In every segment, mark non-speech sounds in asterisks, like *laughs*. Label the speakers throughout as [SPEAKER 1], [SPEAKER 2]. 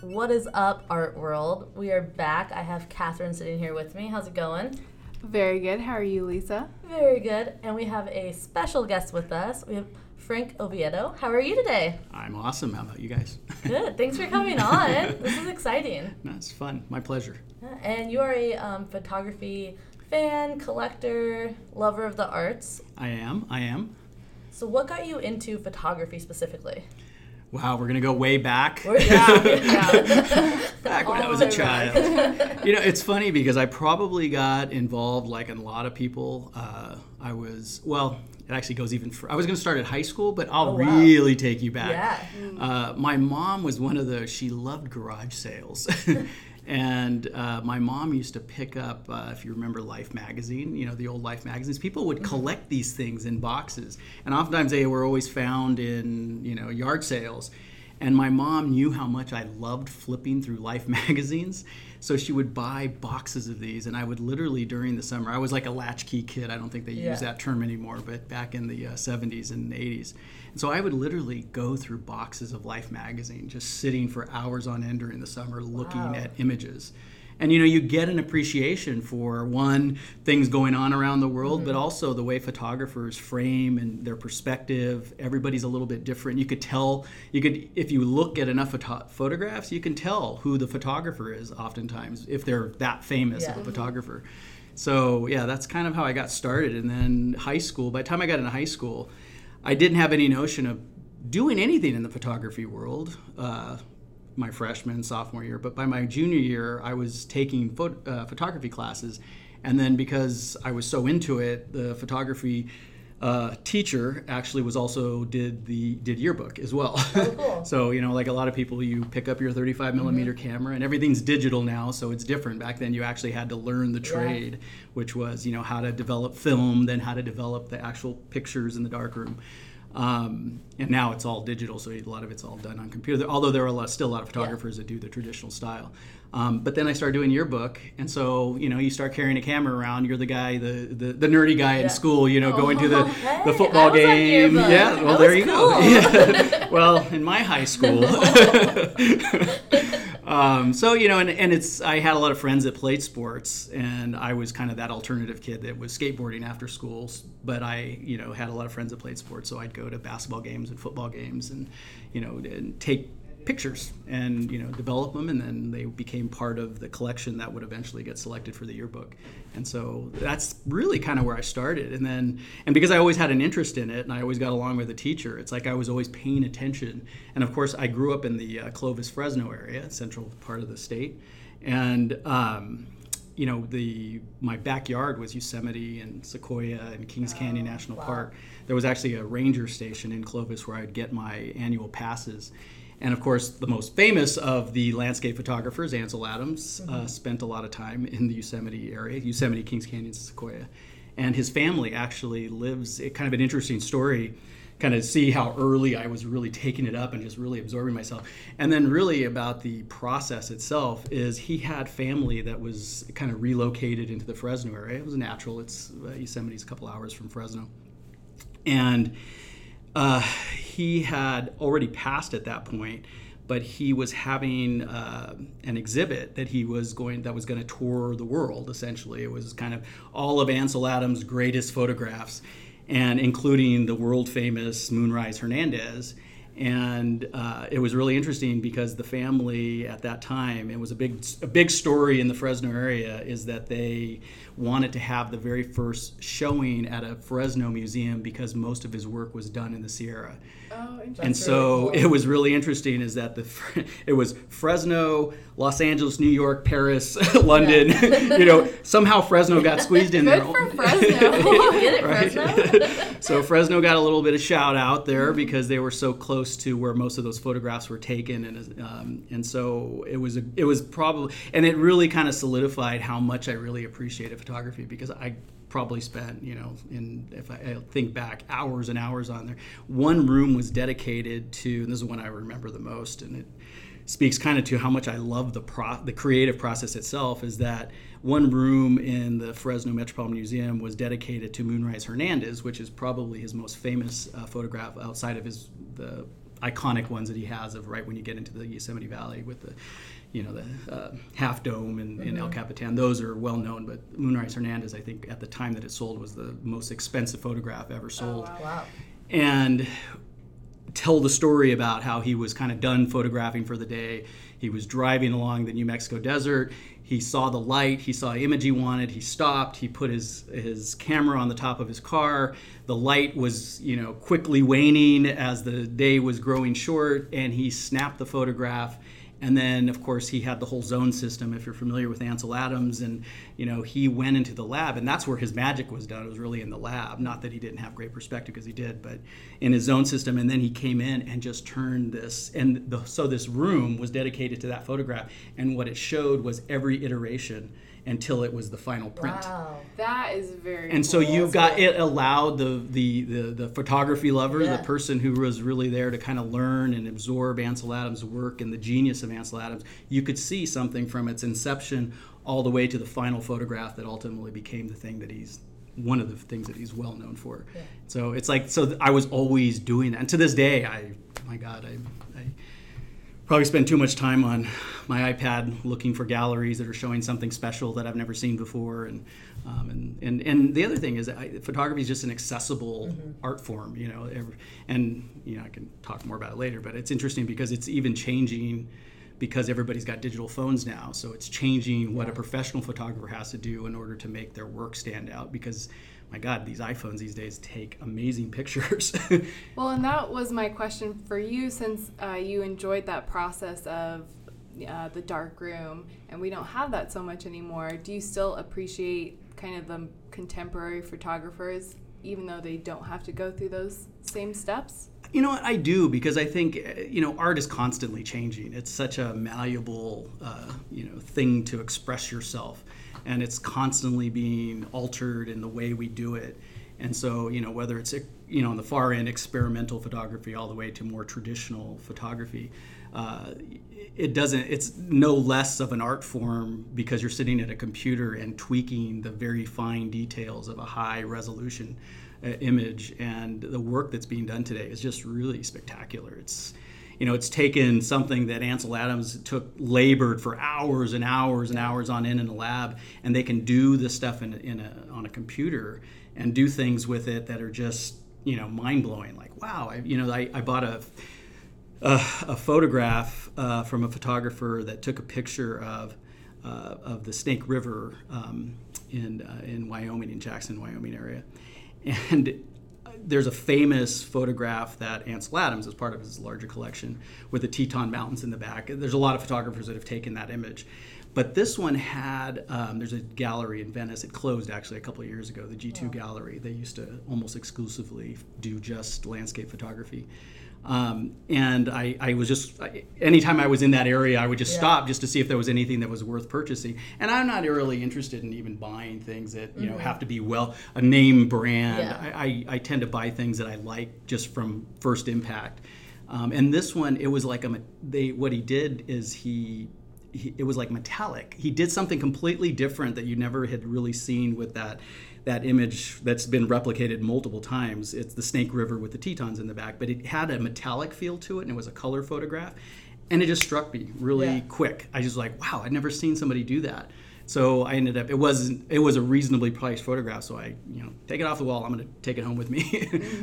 [SPEAKER 1] What is up, art world? We are back. I have Catherine sitting here with me. How's it going?
[SPEAKER 2] Very good. How are you, Lisa?
[SPEAKER 1] Very good. And we have a special guest with us. We have Frank Oviedo. How are you today?
[SPEAKER 3] I'm awesome. How about you guys? *laughs*
[SPEAKER 1] Good. Thanks for coming on. this is exciting. *laughs*
[SPEAKER 3] That's fun. My pleasure.
[SPEAKER 1] And you are a um, photography fan, collector, lover of the arts.
[SPEAKER 3] I am. I am.
[SPEAKER 1] So, what got you into photography specifically?
[SPEAKER 3] Wow, we're gonna go way back.
[SPEAKER 1] We're- yeah, yeah. *laughs*
[SPEAKER 3] back when I was a child. you know, it's funny because I probably got involved, like a lot of people. Uh, I was well. It actually goes even. Fr- I was going to start at high school, but I'll
[SPEAKER 1] Oh, wow.
[SPEAKER 3] really take you back.
[SPEAKER 1] Yeah.
[SPEAKER 3] Uh, my mom was one of the. She loved garage sales. *laughs* And uh, my mom used to pick up, uh, if you remember Life magazine, you know, the old Life magazines. People would collect these things in boxes. And oftentimes they were always found in, you know, yard sales. And my mom knew how much I loved flipping through Life *laughs* magazines. So she would buy boxes of these, and I would literally during the summer. I was like a latchkey kid. I don't think they
[SPEAKER 1] Yeah.
[SPEAKER 3] use that term anymore, but back in the uh, 70s and 80s. And so I would literally go through boxes of Life magazine, just sitting for hours on end during the summer, looking
[SPEAKER 1] Wow.
[SPEAKER 3] at images. And you know, you get an appreciation for one things going on around the world, but mm-hmm. also the way photographers frame and their perspective. Everybody's a little bit different. You could tell, you could, if you look at enough photo- photographs, you can tell who the photographer is. Oftentimes, if they're that famous of a photographer. So yeah, that's kind of how I got started. And then high school. By the time I got into high school, I didn't have any notion of doing anything in the photography world. Uh, my freshman sophomore year, but by my junior year, I was taking uh, photography classes, and then because I was so into it, the photography uh, teacher actually was also did the did yearbook as well.
[SPEAKER 1] Oh, cool. *laughs*
[SPEAKER 3] so you know, like a lot of people, you pick up your 35 millimeter camera, and everything's digital now, so it's different. Back then, you actually had to learn the
[SPEAKER 1] Yeah.
[SPEAKER 3] trade, which was you know how to develop film, then how to develop the actual pictures in the darkroom. Um, and now it's all digital, so a lot of it's all done on computer. Although there are a lot, still a lot of photographers that do the traditional style. Um, but then I started doing your book, and so you know you start carrying a camera around. You're the guy, the the, the nerdy guy
[SPEAKER 1] Yeah.
[SPEAKER 3] in school, you know, going to the,
[SPEAKER 1] Oh, hey,
[SPEAKER 3] the football game. Yeah, well there you
[SPEAKER 1] cool.
[SPEAKER 3] go. *laughs* Yeah. well, in my high school. *laughs* um, so you know, and, and it's I had a lot of friends that played sports, and I was kind of that alternative kid that was skateboarding after school. But I, you know, had a lot of friends that played sports, so I'd go to basketball games and football games, and you know, and take pictures and you know develop them and then they became part of the collection that would eventually get selected for the yearbook. And so that's really kind of where i started. And then and because i always had an interest in it and i always got along with the teacher it's like i was always paying attention. And of course i grew up in the uh, clovis fresno area central part of the state. And um, you know the my backyard was yosemite and sequoia and kings canyon national
[SPEAKER 1] wow.
[SPEAKER 3] park. There was actually a ranger station in clovis where i'd get my annual passes and of course, the most famous of the landscape photographers, Ansel Adams, uh, spent a lot of time in the Yosemite area, Yosemite, Kings Canyon, Sequoia. And his family actually lives, it, kind of an interesting story, kind of see how early I was really taking it up and just really absorbing myself. And then, really, about the process itself, is he had family that was kind of relocated into the Fresno area. It was natural, it's uh, Yosemite's a couple hours from Fresno. And uh, he had already passed at that point, but he was having uh, an exhibit that he was going that was going to tour the world. Essentially, it was kind of all of Ansel Adams' greatest photographs, and including the world famous Moonrise Hernandez. And uh, it was really interesting because the family at that time, it was a big, a big story in the Fresno area, is that they wanted to have the very first showing at a Fresno museum because most of his work was done in the Sierra.
[SPEAKER 2] Oh, interesting.
[SPEAKER 3] and so
[SPEAKER 1] really cool.
[SPEAKER 3] it was really interesting is that the it was Fresno, Los Angeles, New York, Paris, *laughs* London. *laughs* you know, somehow Fresno got squeezed in
[SPEAKER 2] Good
[SPEAKER 3] there.
[SPEAKER 2] for Fresno. *laughs*
[SPEAKER 1] Get it, Fresno?
[SPEAKER 3] so Fresno got a little bit of shout out there because they were so close to where most of those photographs were taken, and um, and so it was a, it was probably and it really kind of solidified how much I really appreciated photography because I probably spent you know in if I, I think back hours and hours on there. One room was dedicated to and this is one I remember the most, and it speaks kind of to how much I love the pro- the creative process itself. Is that one room in the Fresno Metropolitan Museum was dedicated to Moonrise Hernandez, which is probably his most famous uh, photograph outside of his the iconic ones that he has of right when you get into the Yosemite Valley with the, you know, the uh, half dome and, in El Capitan. Those are well known, but Moonrise Hernandez, I think, at the time that it sold, was the most expensive photograph ever sold.
[SPEAKER 1] Wow.
[SPEAKER 3] And tell the story about how he was kind of done photographing for the day. He was driving along the New Mexico desert. He saw the light. He saw an image he wanted. He stopped. He put his his camera on the top of his car. The light was, you know, quickly waning as the day was growing short, and he snapped the photograph. And then, of course, he had the whole zone system. If you're familiar with Ansel Adams, and you know, he went into the lab, and that's where his magic was done. It was really in the lab. Not that he didn't have great perspective, because he did, but in his zone system. And then he came in and just turned this, and the, so this room was dedicated to that photograph. And what it showed was every iteration until it was the final print.
[SPEAKER 1] Wow.
[SPEAKER 2] That is very.
[SPEAKER 3] And so
[SPEAKER 2] cool.
[SPEAKER 3] you got it allowed the, the the the photography lover,
[SPEAKER 1] Yeah.
[SPEAKER 3] the person who was really there to kind of learn and absorb Ansel Adams' work and the genius of Ansel Adams. You could see something from its inception all the way to the final photograph that ultimately became the thing that he's one of the things that he's well known for. So it's like so I was always doing that, and to this day, I my God, I. I probably spend too much time on my iPad looking for galleries that are showing something special that I've never seen before. And um, and, and and the other thing is, photography is just an accessible art form, you know. Every, and you know, I can talk more about it later, but it's interesting because it's even changing because everybody's got digital phones now. So it's changing what a professional photographer has to do in order to make their work stand out. Because my God, these iPhones these days take amazing pictures. *laughs*
[SPEAKER 2] Well, and that was my question for you since uh, you enjoyed that process of uh, the dark room, and we don't have that so much anymore. Do you still appreciate kind of the contemporary photographers, even though they don't have to go through those same steps?
[SPEAKER 3] You know what? I do because I think uh, you know art is constantly changing. It's such a malleable uh, you know thing to express yourself, and it's constantly being altered in the way we do it. And so you know whether it's you know on the far end experimental photography all the way to more traditional photography, uh, it doesn't. It's no less of an art form because you're sitting at a computer and tweaking the very fine details of a high resolution uh, image and the work that's being done today is just really spectacular it's you know it's taken something that ansel adams took labored for hours and hours and hours on end in a lab and they can do this stuff in, in a, on a computer and do things with it that are just you know mind-blowing. Like wow I, you know I, I bought a a, a photograph uh, from a photographer that took a picture of uh, of the Snake River um, in uh, in Wyoming, in Jackson, Wyoming area, and there's a famous photograph that Ansel Adams, as part of his larger collection, with the Teton Mountains in the back. There's a lot of photographers that have taken that image. But this one had, um, there's a gallery in Venice. It closed actually a couple of years ago, the G2 Gallery. They used to almost exclusively do just landscape photography. Um, and I, I was just, I, anytime I was in that area, I would just
[SPEAKER 1] Yeah.
[SPEAKER 3] stop just to see if there was anything that was worth purchasing. And I'm not really interested in even buying things that, you know, have to be well, a name brand.
[SPEAKER 1] Mm-hmm. Yeah.
[SPEAKER 3] I, I, I tend to buy things that I like just from first impact. Um, and this one, it was like a, they, what he did is he, he, it was like metallic. He did something completely different that you never had really seen with that that image that's been replicated multiple times. It's the Snake River with the Tetons in the back, but it had a metallic feel to it, and it was a color photograph, and it just struck me really
[SPEAKER 1] Yeah.
[SPEAKER 3] quick. I just like, wow, I'd never seen somebody do that. So I ended up. It wasn't. It was a reasonably priced photograph. So I, you know, take it off the wall. I'm going to take it home with me.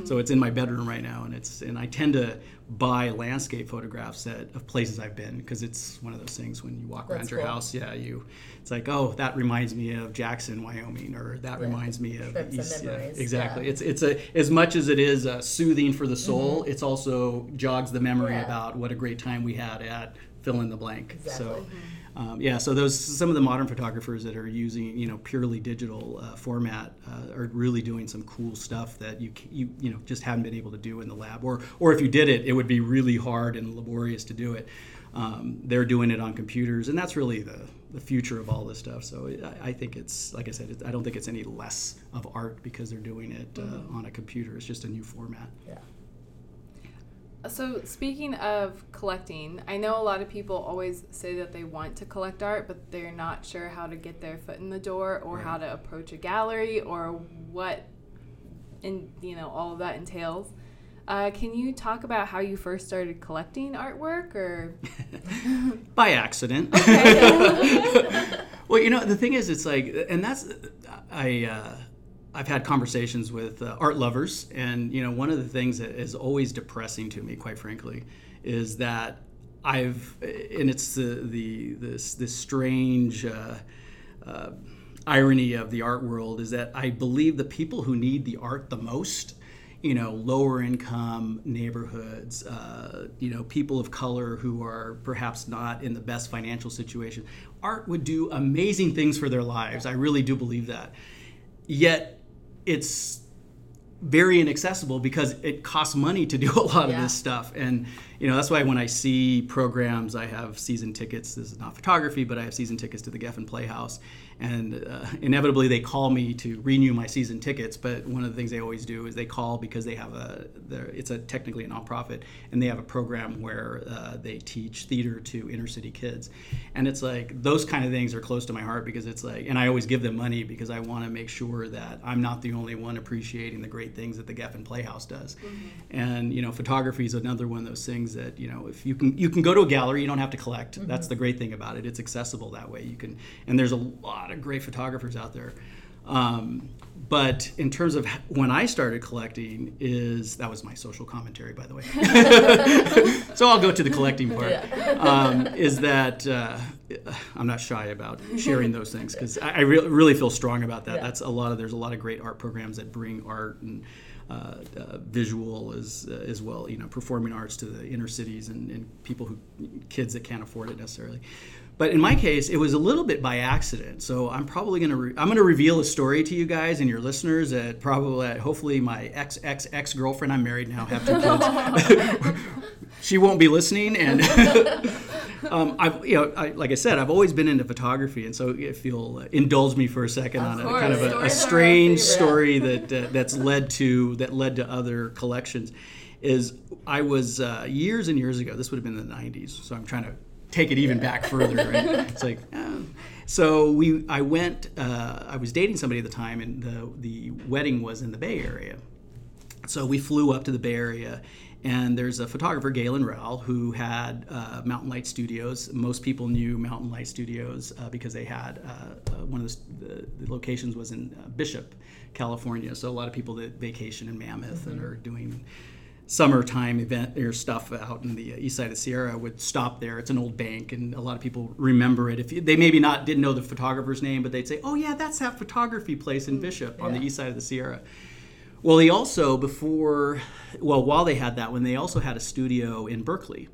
[SPEAKER 3] *laughs* so it's in my bedroom right now, and it's. And I tend to buy landscape photographs that of places I've been because it's one of those things when you walk around your
[SPEAKER 1] cool.
[SPEAKER 3] house. Yeah, you. It's like, oh, that reminds me of Jackson, Wyoming, or that
[SPEAKER 1] Yeah.
[SPEAKER 3] reminds me of
[SPEAKER 1] Trips
[SPEAKER 3] East. Yeah, exactly.
[SPEAKER 1] yeah.
[SPEAKER 3] It's it's a as much as it is uh, soothing for the soul. It's also jogs the memory
[SPEAKER 1] Mm-hmm.
[SPEAKER 3] About what a great time we had at fill in the blank. So.
[SPEAKER 1] Exactly.
[SPEAKER 3] Um, yeah, so those some of the modern photographers that are using you know purely digital uh, format uh, are really doing some cool stuff that you you you know just haven't been able to do in the lab, or or if you did it, it would be really hard and laborious to do it. Um, they're doing it on computers, and that's really the the future of all this stuff. So I, I think it's like I said, it, I don't think it's any less of art because they're doing it uh, on a computer. It's just a new format.
[SPEAKER 1] Yeah.
[SPEAKER 2] So, speaking of collecting, I know a lot of people always say that they want to collect art, but they're not sure how to get their foot in the door or how to approach a gallery or what, in you know, all of that entails. Uh, can you talk about how you first started collecting artwork, or *laughs*
[SPEAKER 3] by accident? *laughs* well, you know, the thing is, it's like, and that's I. Uh, I've had conversations with uh, art lovers, and you know, one of the things that is always depressing to me, quite frankly, is that I've, and it's the the this this strange. Uh, uh, irony of the art world is that I believe the people who need the art the most you know, lower income neighborhoods, uh, you know, people of color who are perhaps not in the best financial situation. Art would do amazing things for their lives. I really do believe that. Yet, it's very inaccessible because it costs money to do a lot yeah. of this stuff and you know that's why when i see programs i have season tickets. This is not photography but i have season tickets to the geffen playhouse. And uh, inevitably they call me to renew my season tickets but one of the things they always do is they call because they have a it's a technically a nonprofit and they have a program where uh, they teach theater to inner city kids. And it's like those kind of things are close to my heart because it's like and i always give them money because i want to make sure that i'm not the only one appreciating the great things that the geffen playhouse does. Mm-hmm. and you know photography is another one of those things that you know if you can you can go to a gallery you don't have to collect mm-hmm. that's the great thing about it it's accessible that way you can and there's a lot lot of great photographers out there. Um, but in terms of when I started collecting, is that was my social commentary, by the way. *laughs* *laughs* so I'll go to the collecting part. Yeah. Um, is that uh, I'm not shy about sharing those things because I, I re- really feel strong about that. Yeah. That's a lot of there's a lot of great art programs that bring art and uh, uh, visual as uh, as well, you know, performing arts to the inner cities and, and people who kids that can't afford it necessarily. But in my case, it was a little bit by accident. So I'm probably gonna re- I'm gonna reveal a story to you guys and your listeners that probably that hopefully my ex ex ex girlfriend I'm married now have two kids. *laughs* *laughs* she won't be listening and. *laughs* um, I've, you know, I, like I said, I've always been into photography, and so if you'll indulge me for a second of on a kind of a, a strange story that uh, that's led to that led to other collections, is I was uh, years and years ago. This would have been the '90s, so I'm trying to take it even back further. Right? *laughs* it's like, oh. so we, I went. Uh, I was dating somebody at the time, and the the wedding was in the Bay Area. So we flew up to the Bay Area, and there's a photographer, Galen Rowell, who had uh, Mountain Light Studios. Most people knew Mountain Light Studios uh, because they had uh, uh one of the, the, locations was in uh, Bishop, California. So a lot of people that vacation in Mammoth mm-hmm. and are doing summertime event or stuff out in the east side of Sierra would stop there. It's an old bank, and a lot of people remember it. If you, they maybe not didn't know the photographer's name, but they'd say, "Oh yeah, that's that photography place in mm, Bishop on the east side of the Sierra." Well, he also before, well, while they had that one, they also had a studio in Berkeley.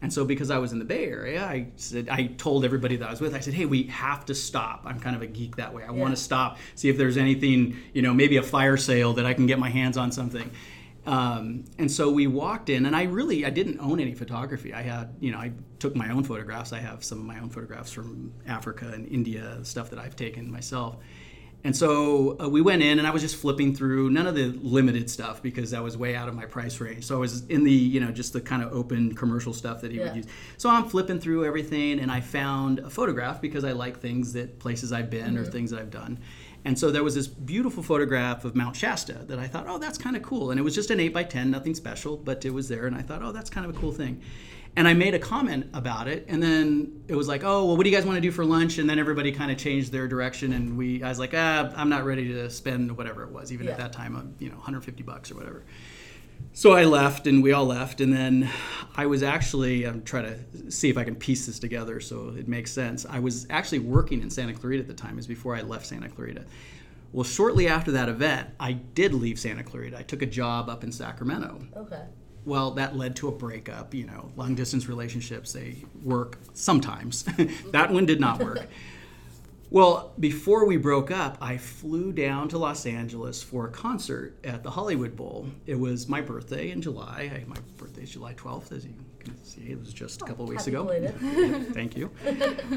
[SPEAKER 3] And so, because I was in the Bay Area, I said I told everybody that I was with. I said, "Hey, we have to stop. I'm kind of a geek that way. I yeah. want to stop, see if there's anything, you know, maybe a fire sale that I can get my hands on something." Um, and so we walked in, and I really I didn't own any photography. I had you know I took my own photographs. I have some of my own photographs from Africa and India, stuff that I've taken myself. And so uh, we went in, and I was just flipping through none of the limited stuff because that was way out of my price range. So I was in the you know just the kind of open commercial stuff that he yeah. would use. So I'm flipping through everything, and I found a photograph because I like things that places I've been mm-hmm. or things that I've done. And so there was this beautiful photograph of Mount Shasta that I thought, oh, that's kind of cool. And it was just an 8 by 10 nothing special, but it was there. And I thought, oh, that's kind of a cool thing. And I made a comment about it. And then it was like, oh, well, what do you guys want to do for lunch? And then everybody kind of changed their direction. And we, I was like, ah, I'm not ready to spend whatever it was, even yeah. at that time, you know, 150 bucks or whatever so I left and we all left. And then I was actually, I'm trying to see if I can piece this together so it makes sense. I was actually working in Santa Clarita at the time, is before I left Santa Clarita. Well, shortly after that event, I did leave Santa Clarita. I took a job up in Sacramento.
[SPEAKER 1] Okay.
[SPEAKER 3] Well, that led to a breakup. You know, long distance relationships, they work sometimes. *laughs* that one did not work. Well, before we broke up, I flew down to Los Angeles for a concert at the Hollywood Bowl. It was my birthday in July. I, my birthday is July 12th, as you can see. It was just a couple oh, weeks ago. *laughs* Thank you.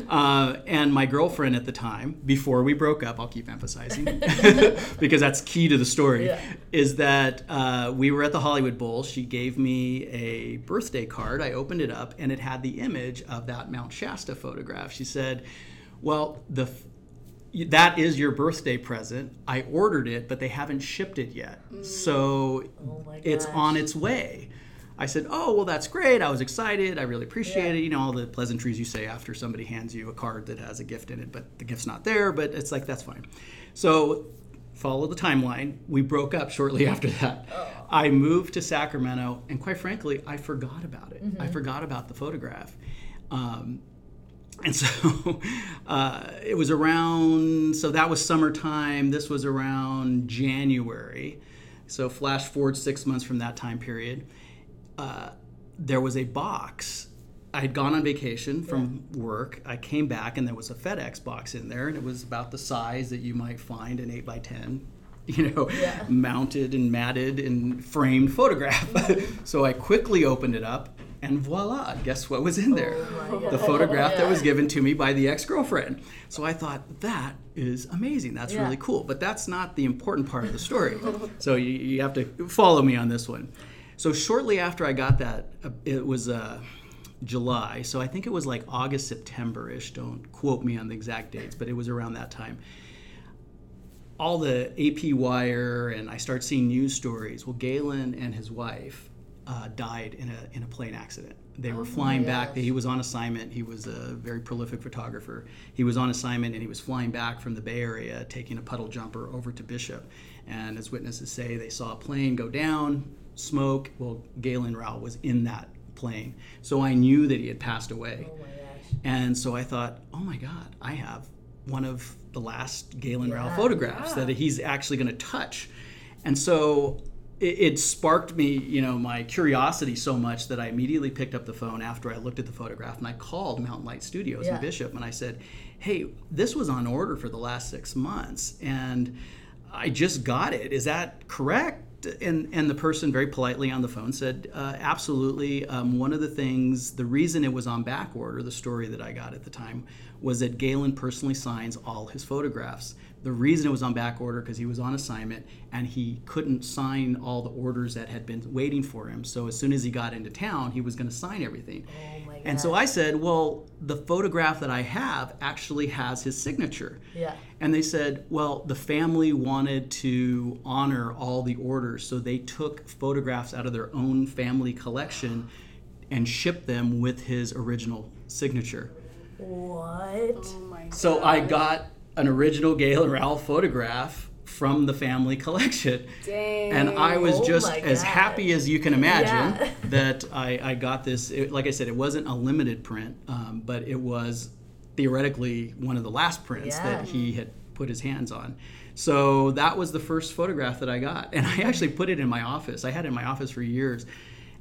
[SPEAKER 3] Uh, and my girlfriend at the time, before we broke up, I'll keep emphasizing *laughs* because that's key to the story, yeah. is that uh, we were at the Hollywood Bowl. She gave me a birthday card. I opened it up, and it had the image of that Mount Shasta photograph. She said, well, the that is your birthday present. I ordered it, but they haven't shipped it yet. So
[SPEAKER 1] Oh
[SPEAKER 3] it's on its way. I said, Oh, well, that's great. I was excited. I really appreciate
[SPEAKER 1] Yeah.
[SPEAKER 3] it. You know, all the pleasantries you say after somebody hands you a card that has a gift in it, but the gift's not there, but it's like, that's fine. So follow the timeline. We broke up shortly *laughs* after that. I moved to Sacramento, and quite frankly, I forgot about it. I forgot about the photograph. Um, and so *laughs* uh, it was around so that was summertime. This was around january. So flash forward six months from that time period uh, there was a box. I had gone on vacation from work. I came back and there was a fedex box in there and it was about the size that you might find an 8 by 10 *laughs* you know
[SPEAKER 1] Yeah.
[SPEAKER 3] mounted and matted and framed photograph *laughs* so i quickly opened it up and voila guess what was in there
[SPEAKER 1] Oh
[SPEAKER 3] the photograph that was given to me by the ex-girlfriend. So I thought that is amazing. That's
[SPEAKER 1] Yeah.
[SPEAKER 3] really cool. But that's not the important part of the story. *laughs* so you, you have to follow me on this one. So shortly after I got that, uh, it was uh, July. So I think it was like August, September-ish. Don't quote me on the exact dates, but it was around that time. All the AP wire and I start seeing news stories. Well, Galen and his wife uh, died in a in a plane accident. They were
[SPEAKER 1] Oh
[SPEAKER 3] flying back. He was on assignment. He was a very prolific photographer. He was on assignment and he was flying back from the Bay Area, taking a puddle jumper over to Bishop. And as witnesses say, they saw a plane go down, smoke. Well, Galen Rowell was in that plane, so I knew that he had passed away.
[SPEAKER 1] Oh my gosh.
[SPEAKER 3] And so I thought, oh my God, I have one of the last Galen Rowell
[SPEAKER 1] Yeah.
[SPEAKER 3] photographs that he's actually going to touch. And so it, it sparked me, you know, my curiosity so much that I immediately picked up the phone after I looked at the photograph and I called Mountain Light Studios
[SPEAKER 1] Yeah.
[SPEAKER 3] in Bishop and I said, hey, this was on order for the last six months and I just got it. Is that correct? And and the person very politely on the phone said, uh, absolutely. Um, one of the things, the reason it was on back order, the story that I got at the time, was that Galen personally signs all his photographs. The reason it was on back order because he was on assignment and he couldn't sign all the orders that had been waiting for him. So as soon as he got into town, he was going to sign everything.
[SPEAKER 1] Oh my god.
[SPEAKER 3] And so I said, well, the photograph that I have actually has his signature.
[SPEAKER 1] Yeah.
[SPEAKER 3] And they said, well, the family wanted to honor all the orders, so they took photographs out of their own family collection and shipped them with his original signature.
[SPEAKER 1] What?
[SPEAKER 2] Oh my
[SPEAKER 3] So I got an original Galen Rowell photograph from the family *laughs* collection.
[SPEAKER 2] Dang.
[SPEAKER 3] And I was
[SPEAKER 1] Oh
[SPEAKER 3] just
[SPEAKER 1] my
[SPEAKER 3] as
[SPEAKER 1] God.
[SPEAKER 3] happy as you can imagine
[SPEAKER 1] Yeah. *laughs*
[SPEAKER 3] that I, I got this. It, like I said, it wasn't a limited print, um, but it was theoretically one of the last prints
[SPEAKER 1] Yeah.
[SPEAKER 3] that he had put his hands on. So that was the first photograph that I got. And I actually put it in my office. I had it in my office for years.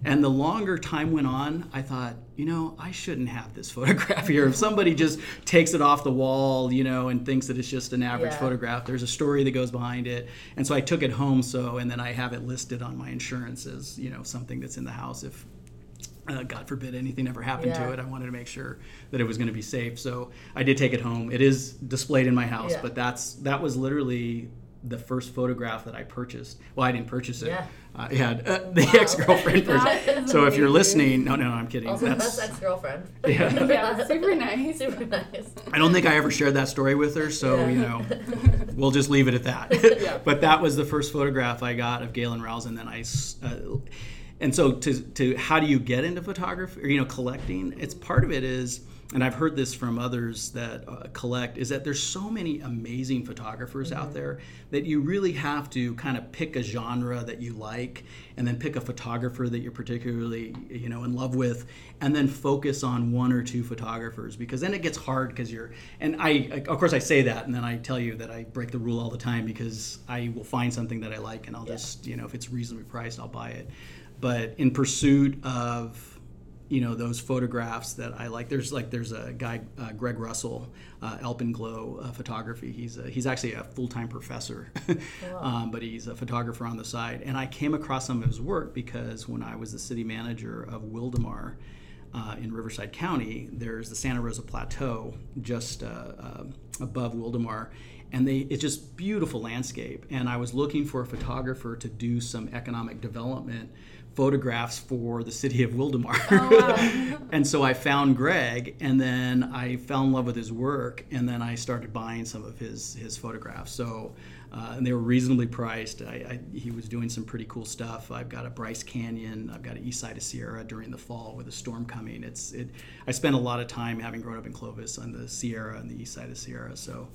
[SPEAKER 3] And the longer time went on, I thought, you know, I shouldn't have this *laughs* photograph here. If somebody just takes it off the wall, you know, and thinks that it's just an average
[SPEAKER 1] Yeah.
[SPEAKER 3] photograph, there's a story that goes behind it. And so I took it home. So, and then I have it listed on my insurance as, you know, something that's in the house if uh, God forbid anything ever happened
[SPEAKER 1] Yeah.
[SPEAKER 3] to it. I wanted to make sure that it was going to be safe. So I did take it home. It is displayed in my house,
[SPEAKER 1] Yeah.
[SPEAKER 3] but that's that was literally the first photograph that I purchased. Well, I didn't purchase it.
[SPEAKER 1] Yeah.
[SPEAKER 3] Uh, yeah, uh, *laughs* the
[SPEAKER 1] Wow.
[SPEAKER 3] ex-girlfriend *laughs*
[SPEAKER 2] That
[SPEAKER 3] purchased. So if you're listening, no, no, no, I'm kidding.
[SPEAKER 1] Also,
[SPEAKER 3] That's
[SPEAKER 1] best ex-girlfriend. *laughs*
[SPEAKER 3] Yeah.
[SPEAKER 2] Yeah, super nice.
[SPEAKER 1] super nice.
[SPEAKER 3] I don't think I ever shared that story with her, so
[SPEAKER 1] Yeah.
[SPEAKER 3] you know, we'll just leave it at that.
[SPEAKER 1] Yeah.
[SPEAKER 3] But that was the first photograph I got of Galen Rowell's, and then I. uh, and so to to how do you get into photography or you know collecting? It's part of it is, and I've heard this from others that uh, collect is that there's so many amazing photographers out there that you really have to kind of pick a genre that you like, and then pick a photographer that you're particularly you know in love with, and then focus on one or two photographers because then it gets hard because you're and I of course I say that and then I tell you that I break the rule all the time because I will find something that I like and I'll just you know if it's reasonably priced I'll buy it, but in pursuit of you know those photographs that I like. There's like there's a guy uh, Greg Russell, uh, Alpenglow uh, photography. He's a, he's actually a full time professor, *laughs* *laughs* um, but he's a photographer on the side. And I came across some of his work because when I was the city manager of Wildomar. Uh, in Riverside County, there's the Santa Rosa Plateau just uh, uh, above Wildomar, and they it's just beautiful landscape. And I was looking for a photographer to do some economic development photographs for the city of Wildomar.
[SPEAKER 2] Oh, wow. *laughs*
[SPEAKER 3] and so I found Greg, and then I fell in love with his work, and then I started buying some of his his photographs. So, uh, and they were reasonably priced. I, I, he was doing some pretty cool stuff. I've got a Bryce Canyon. I've got an East Side of Sierra during the fall with a storm coming. It's it. I spent a lot of time having grown up in Clovis on the Sierra and the East Side of Sierra. So.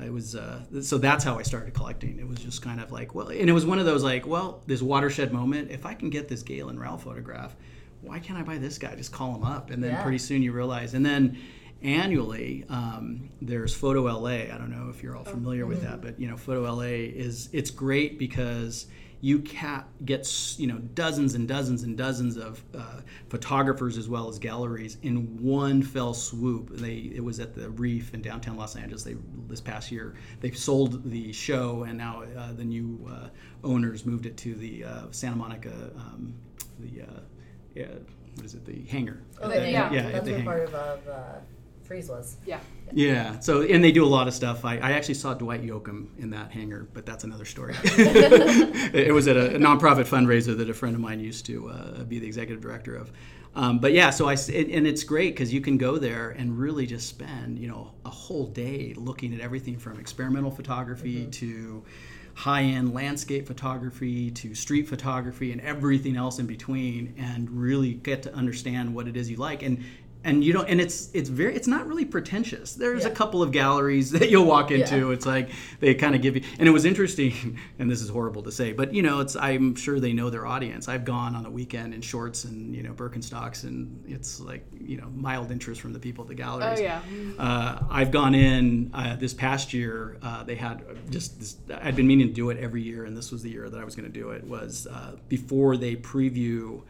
[SPEAKER 3] It was uh, so that's how I started collecting. It was just kind of like well, and it was one of those like well, this watershed moment. If I can get this Galen Rowell photograph, why can't I buy this guy? Just call him up, and then
[SPEAKER 1] Yeah.
[SPEAKER 3] pretty soon you realize. And then annually, um, there's Photo LA. I don't know if you're all familiar with that, but you know, Photo LA is it's great because you ca- get you know dozens and dozens and dozens of uh, photographers as well as galleries in one fell swoop. They it was at the Reef in downtown Los Angeles. They this past year they sold the show, and now uh, the new uh, owners moved it to the uh, Santa Monica. Um, the uh, yeah, what is it? The hangar.
[SPEAKER 1] Oh,
[SPEAKER 2] The-
[SPEAKER 1] yeah,
[SPEAKER 2] yeah,
[SPEAKER 1] yeah.
[SPEAKER 3] the hangar.
[SPEAKER 1] part of, of uh, Frieze was.
[SPEAKER 2] yeah.
[SPEAKER 3] Yeah. So and they do a lot of stuff. I, I actually saw Dwight Yoakam in that hangar, but that's another story. *laughs* it, it was at a, nonprofit fundraiser that a friend of mine used to uh, be the executive director of. Um, but yeah, so I it, and it's great because you can go there and really just spend you know a whole day looking at everything from experimental photography to high-end landscape photography to street photography and everything else in between and really get to understand what it is you like and and you know and it's it's very it's not really pretentious there's a couple of galleries *laughs* that you'll walk into
[SPEAKER 1] Yeah.
[SPEAKER 3] it's like they kind of give you and it was interesting *laughs* and this is horrible to say but you know it's i'm sure they know their audience i've gone on a weekend in shorts and you know birkenstocks and it's like you know mild interest from the people at the galleries
[SPEAKER 2] Oh, yeah.
[SPEAKER 3] uh, I've gone in uh, this past year. Uh, they had just this, I'd been meaning to do it every year, and this was the year that I was going to do it. Was uh, before they preview,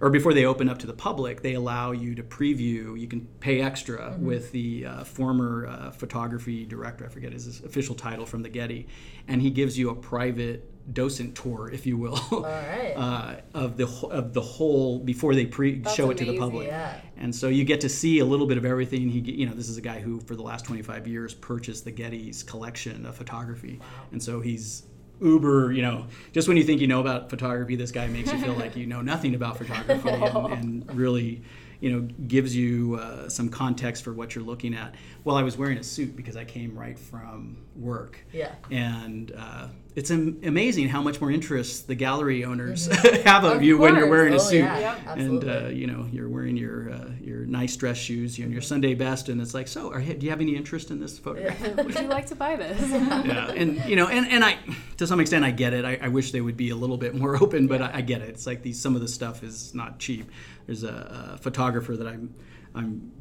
[SPEAKER 3] or before they open up to the public, they allow you to preview. You can pay extra with the uh, former uh, photography director. I forget his official title from the Getty, and he gives you a private docent tour, if you will, *laughs*
[SPEAKER 1] right.
[SPEAKER 3] uh, of the of the whole before they pre
[SPEAKER 2] That's
[SPEAKER 3] show it to the public.
[SPEAKER 1] Yeah.
[SPEAKER 3] And so you get to see a little bit of everything. He, you know, this is a guy who, for the last 25 years, purchased the Getty's collection of photography, and so he's uber. You know, just when you think you know about photography, this guy makes you feel like you know nothing about photography, and, *laughs* and really, you know, gives you uh, some context for what you're looking at. Well, I was wearing a suit because I came right from work.
[SPEAKER 1] Yeah.
[SPEAKER 3] And uh, it's am- amazing how much more interest the gallery owners *laughs* have of,
[SPEAKER 2] Mm-hmm. Of
[SPEAKER 3] you when you're wearing a
[SPEAKER 1] Oh,
[SPEAKER 3] suit
[SPEAKER 1] yeah,
[SPEAKER 3] and uh, you know you're wearing your uh, your nice dress shoes and your Sunday best, and it's like, so, are, do you have any interest in this photograph? Yeah. *laughs*
[SPEAKER 2] Would you like to buy this? *laughs* yeah.
[SPEAKER 3] and you know, and, and I, to some extent, I get it. I, I wish they would be a little bit more open, but I, I get it. It's like these some of the stuff is not cheap. There's a, a photographer that I'm, I'm,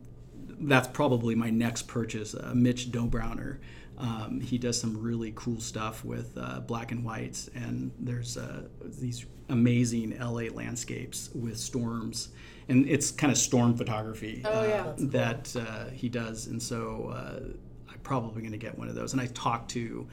[SPEAKER 3] that's probably my next purchase, uh, Mitch Dobrowner. Um, he does some really cool stuff with uh, black and whites, and there's uh, these amazing LA landscapes with storms, and it's kind of storm photography
[SPEAKER 2] Oh, yeah.
[SPEAKER 3] uh,
[SPEAKER 2] That's
[SPEAKER 1] cool.
[SPEAKER 3] that uh, he does, and so uh, I'm probably going to get one of those. And I talked to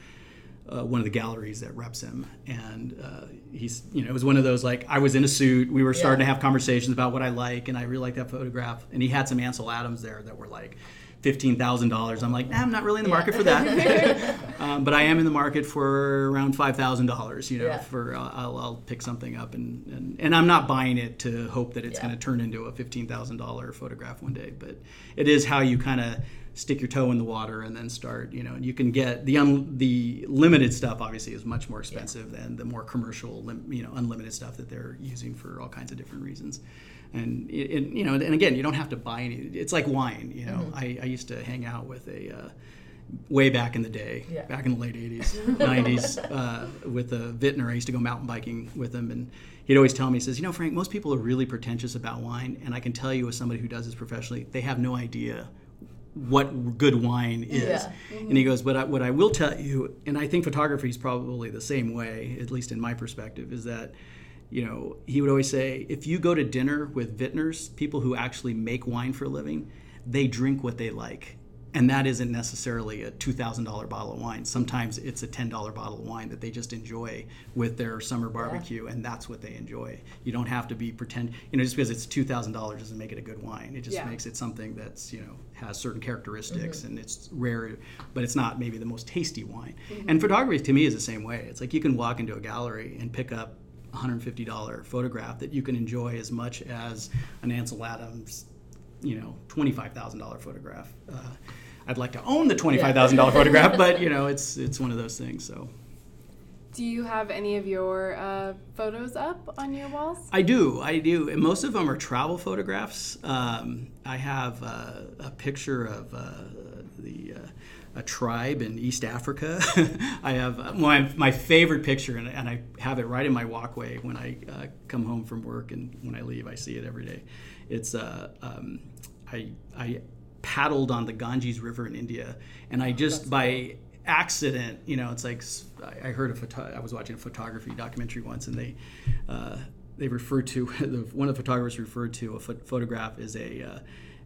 [SPEAKER 3] uh, one of the galleries that reps him, and uh, he's you know it was one of those like I was in a suit, we were starting to have conversations about what I like, and I really like that photograph, and he had some Ansel Adams there that were like. Fifteen thousand dollars. I'm like, nah, I'm not really in the
[SPEAKER 1] Yeah.
[SPEAKER 3] market for that, *laughs* *laughs* um, but I am in the market for around five thousand dollars. You know,
[SPEAKER 1] Yeah.
[SPEAKER 3] for uh, I'll, I'll pick something up, and, and and I'm not buying it to hope that it's
[SPEAKER 1] Yeah.
[SPEAKER 3] going to turn into a fifteen thousand dollar photograph one day. But it is how you kind of stick your toe in the water and then start. You know, and you can get the un, the limited stuff. Obviously, is much more expensive than the more commercial, lim, you know, unlimited stuff that they're using for all kinds of different reasons. And it, it, you know, and again, you don't have to buy any. It's like wine. You know, I, I used to hang out with a. Uh, way back in the day,
[SPEAKER 1] Yeah.
[SPEAKER 3] back in the late 80s, 90s, *laughs* uh, with a Vintner. I used to go mountain biking with him, and he'd always tell me, he says, You know, Frank, most people are really pretentious about wine, and I can tell you, as somebody who does this professionally, they have no idea what good wine is.
[SPEAKER 1] Yeah.
[SPEAKER 3] And he goes, but I, what I will tell you, and I think photography is probably the same way, at least in my perspective, is that, you know, he would always say, if you go to dinner with vintners, people who actually make wine for a living, they drink what they like. And that isn't necessarily a $2,000 bottle of wine. Sometimes it's a $10 bottle of wine that they just enjoy with their summer barbecue, and that's what they enjoy. You don't have to be pretend, you know, just because it's $2,000 doesn't make it a good wine. It just
[SPEAKER 2] Yeah.
[SPEAKER 3] makes it something that's, you know, has certain characteristics mm-hmm. and it's rare, but it's not maybe the most tasty wine. Mm-hmm. And photography to me is the same way. It's like you can walk into a gallery and pick up $150 photograph that you can enjoy as much as an Ansel Adams, you know, $25,000 photograph. Uh, I'd like to own the $25,000 photograph, but you know, *laughs* it's it's one of those things. So.
[SPEAKER 2] Do you have any of your uh, photos up on your walls?
[SPEAKER 3] I do, I do. And most of them are travel photographs. Um, I have uh, a picture of uh, the uh, a tribe in East Africa. *laughs* I have uh, my, my favorite picture, and, and, I have it right in my walkway when I uh, come home from work, and when I leave, I see it every day. It's um, I I paddled on the Ganges River in India, and I just by accident, you know, it's like I heard a photo. I was watching a photography documentary once, and they uh, they referred to *laughs* one of the photographers referred to a photograph as a uh,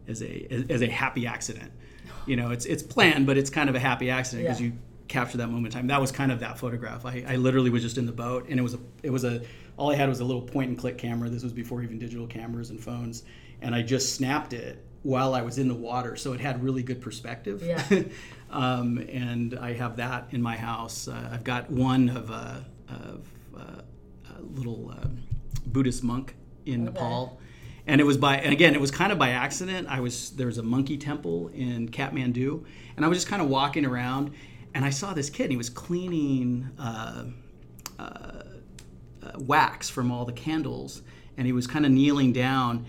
[SPEAKER 3] as a as a happy accident. *laughs* You know, it's it's planned, but it's kind of a happy accident because yeah. you capture that moment in time. That was kind of that photograph. I, I literally was just in the boat, and it was a it was a all I had was a little point and click camera. This was before even digital cameras and phones, and I just snapped it while I was in the water, so it had really good perspective.
[SPEAKER 1] Yeah. *laughs*
[SPEAKER 3] um, and I have that in my house. Uh, I've got one of, a, of uh, a little uh, Buddhist monk in okay. Nepal. And it was by, and again, it was kind of by accident. I was, there was a monkey temple in Kathmandu, and I was just kind of walking around, and I saw this kid, and he was cleaning uh, uh, wax from all the candles, and he was kind of kneeling down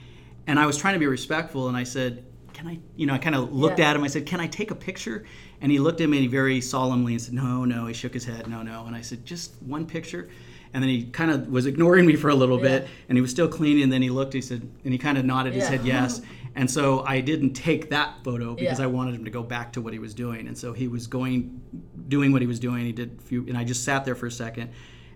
[SPEAKER 3] and I was trying to be respectful, and I said, "Can I?" You know, I kind of looked yeah. at him. I said, "Can I take a picture?" And he looked at me very solemnly and said, "No, no." He shook his head, "No, no." And I said, "Just one picture." And then he kind of was ignoring me for a little yeah. bit, and he was still cleaning. And then he looked. He said, and he kind of nodded his yeah. head yes. *laughs* And so I didn't take that photo because I wanted him to go back to what he was doing. And so he was going, doing what he was doing. He did a few, and I just sat there for a second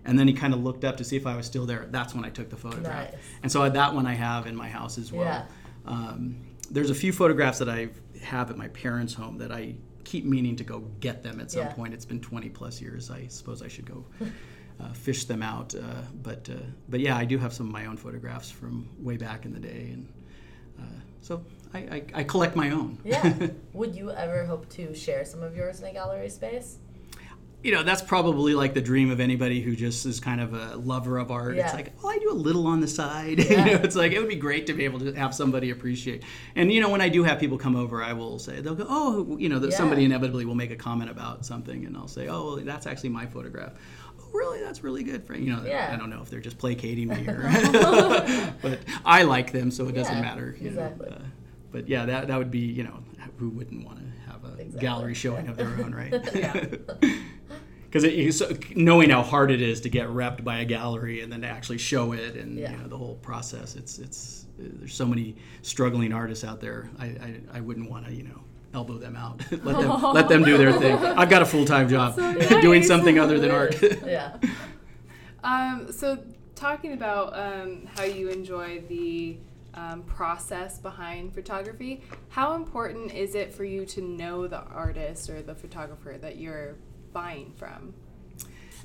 [SPEAKER 3] and then he kind of looked up to see if I was still there. That's when I took the photograph. Nice. And so that one I have in my house as well. Yeah. Um, there's a few photographs that I have at my parents' home that I keep meaning to go get them at some yeah. point. It's been 20 plus years. I suppose I should go *laughs* uh, fish them out. Uh, but uh, but yeah, I do have some of my own photographs from way back in the day, and uh, so I, I, I, collect my own.
[SPEAKER 1] Yeah. *laughs* Would you ever hope to share some of yours in a gallery space?
[SPEAKER 3] you know that's probably like the dream of anybody who just is kind of a lover of art yeah. it's like oh i do a little on the side *laughs* yeah. you know it's like it would be great to be able to have somebody appreciate and you know when i do have people come over i will say they'll go oh you know that yeah. somebody inevitably will make a comment about something and i'll say oh well, that's actually my photograph really that's really good for you know yeah. i don't know if they're just placating me or *laughs* *laughs* but i like them so it doesn't matter
[SPEAKER 1] exactly.
[SPEAKER 3] Know, uh, but yeah that, that would be you know who wouldn't want to have a exactly. gallery showing of their own right *laughs* yeah because knowing how hard it is to get repped by a gallery and then to actually show it and yeah. you know, the whole process it's it's there's so many struggling artists out there i i, I wouldn't want to you know elbow them out *laughs* let them *laughs* let them do their thing i've got a full-time job *laughs* so nice. doing something other than art
[SPEAKER 1] yeah
[SPEAKER 2] um, so talking about um, how you enjoy the um, process behind photography how important is it for you to know the artist or the photographer that you're buying from?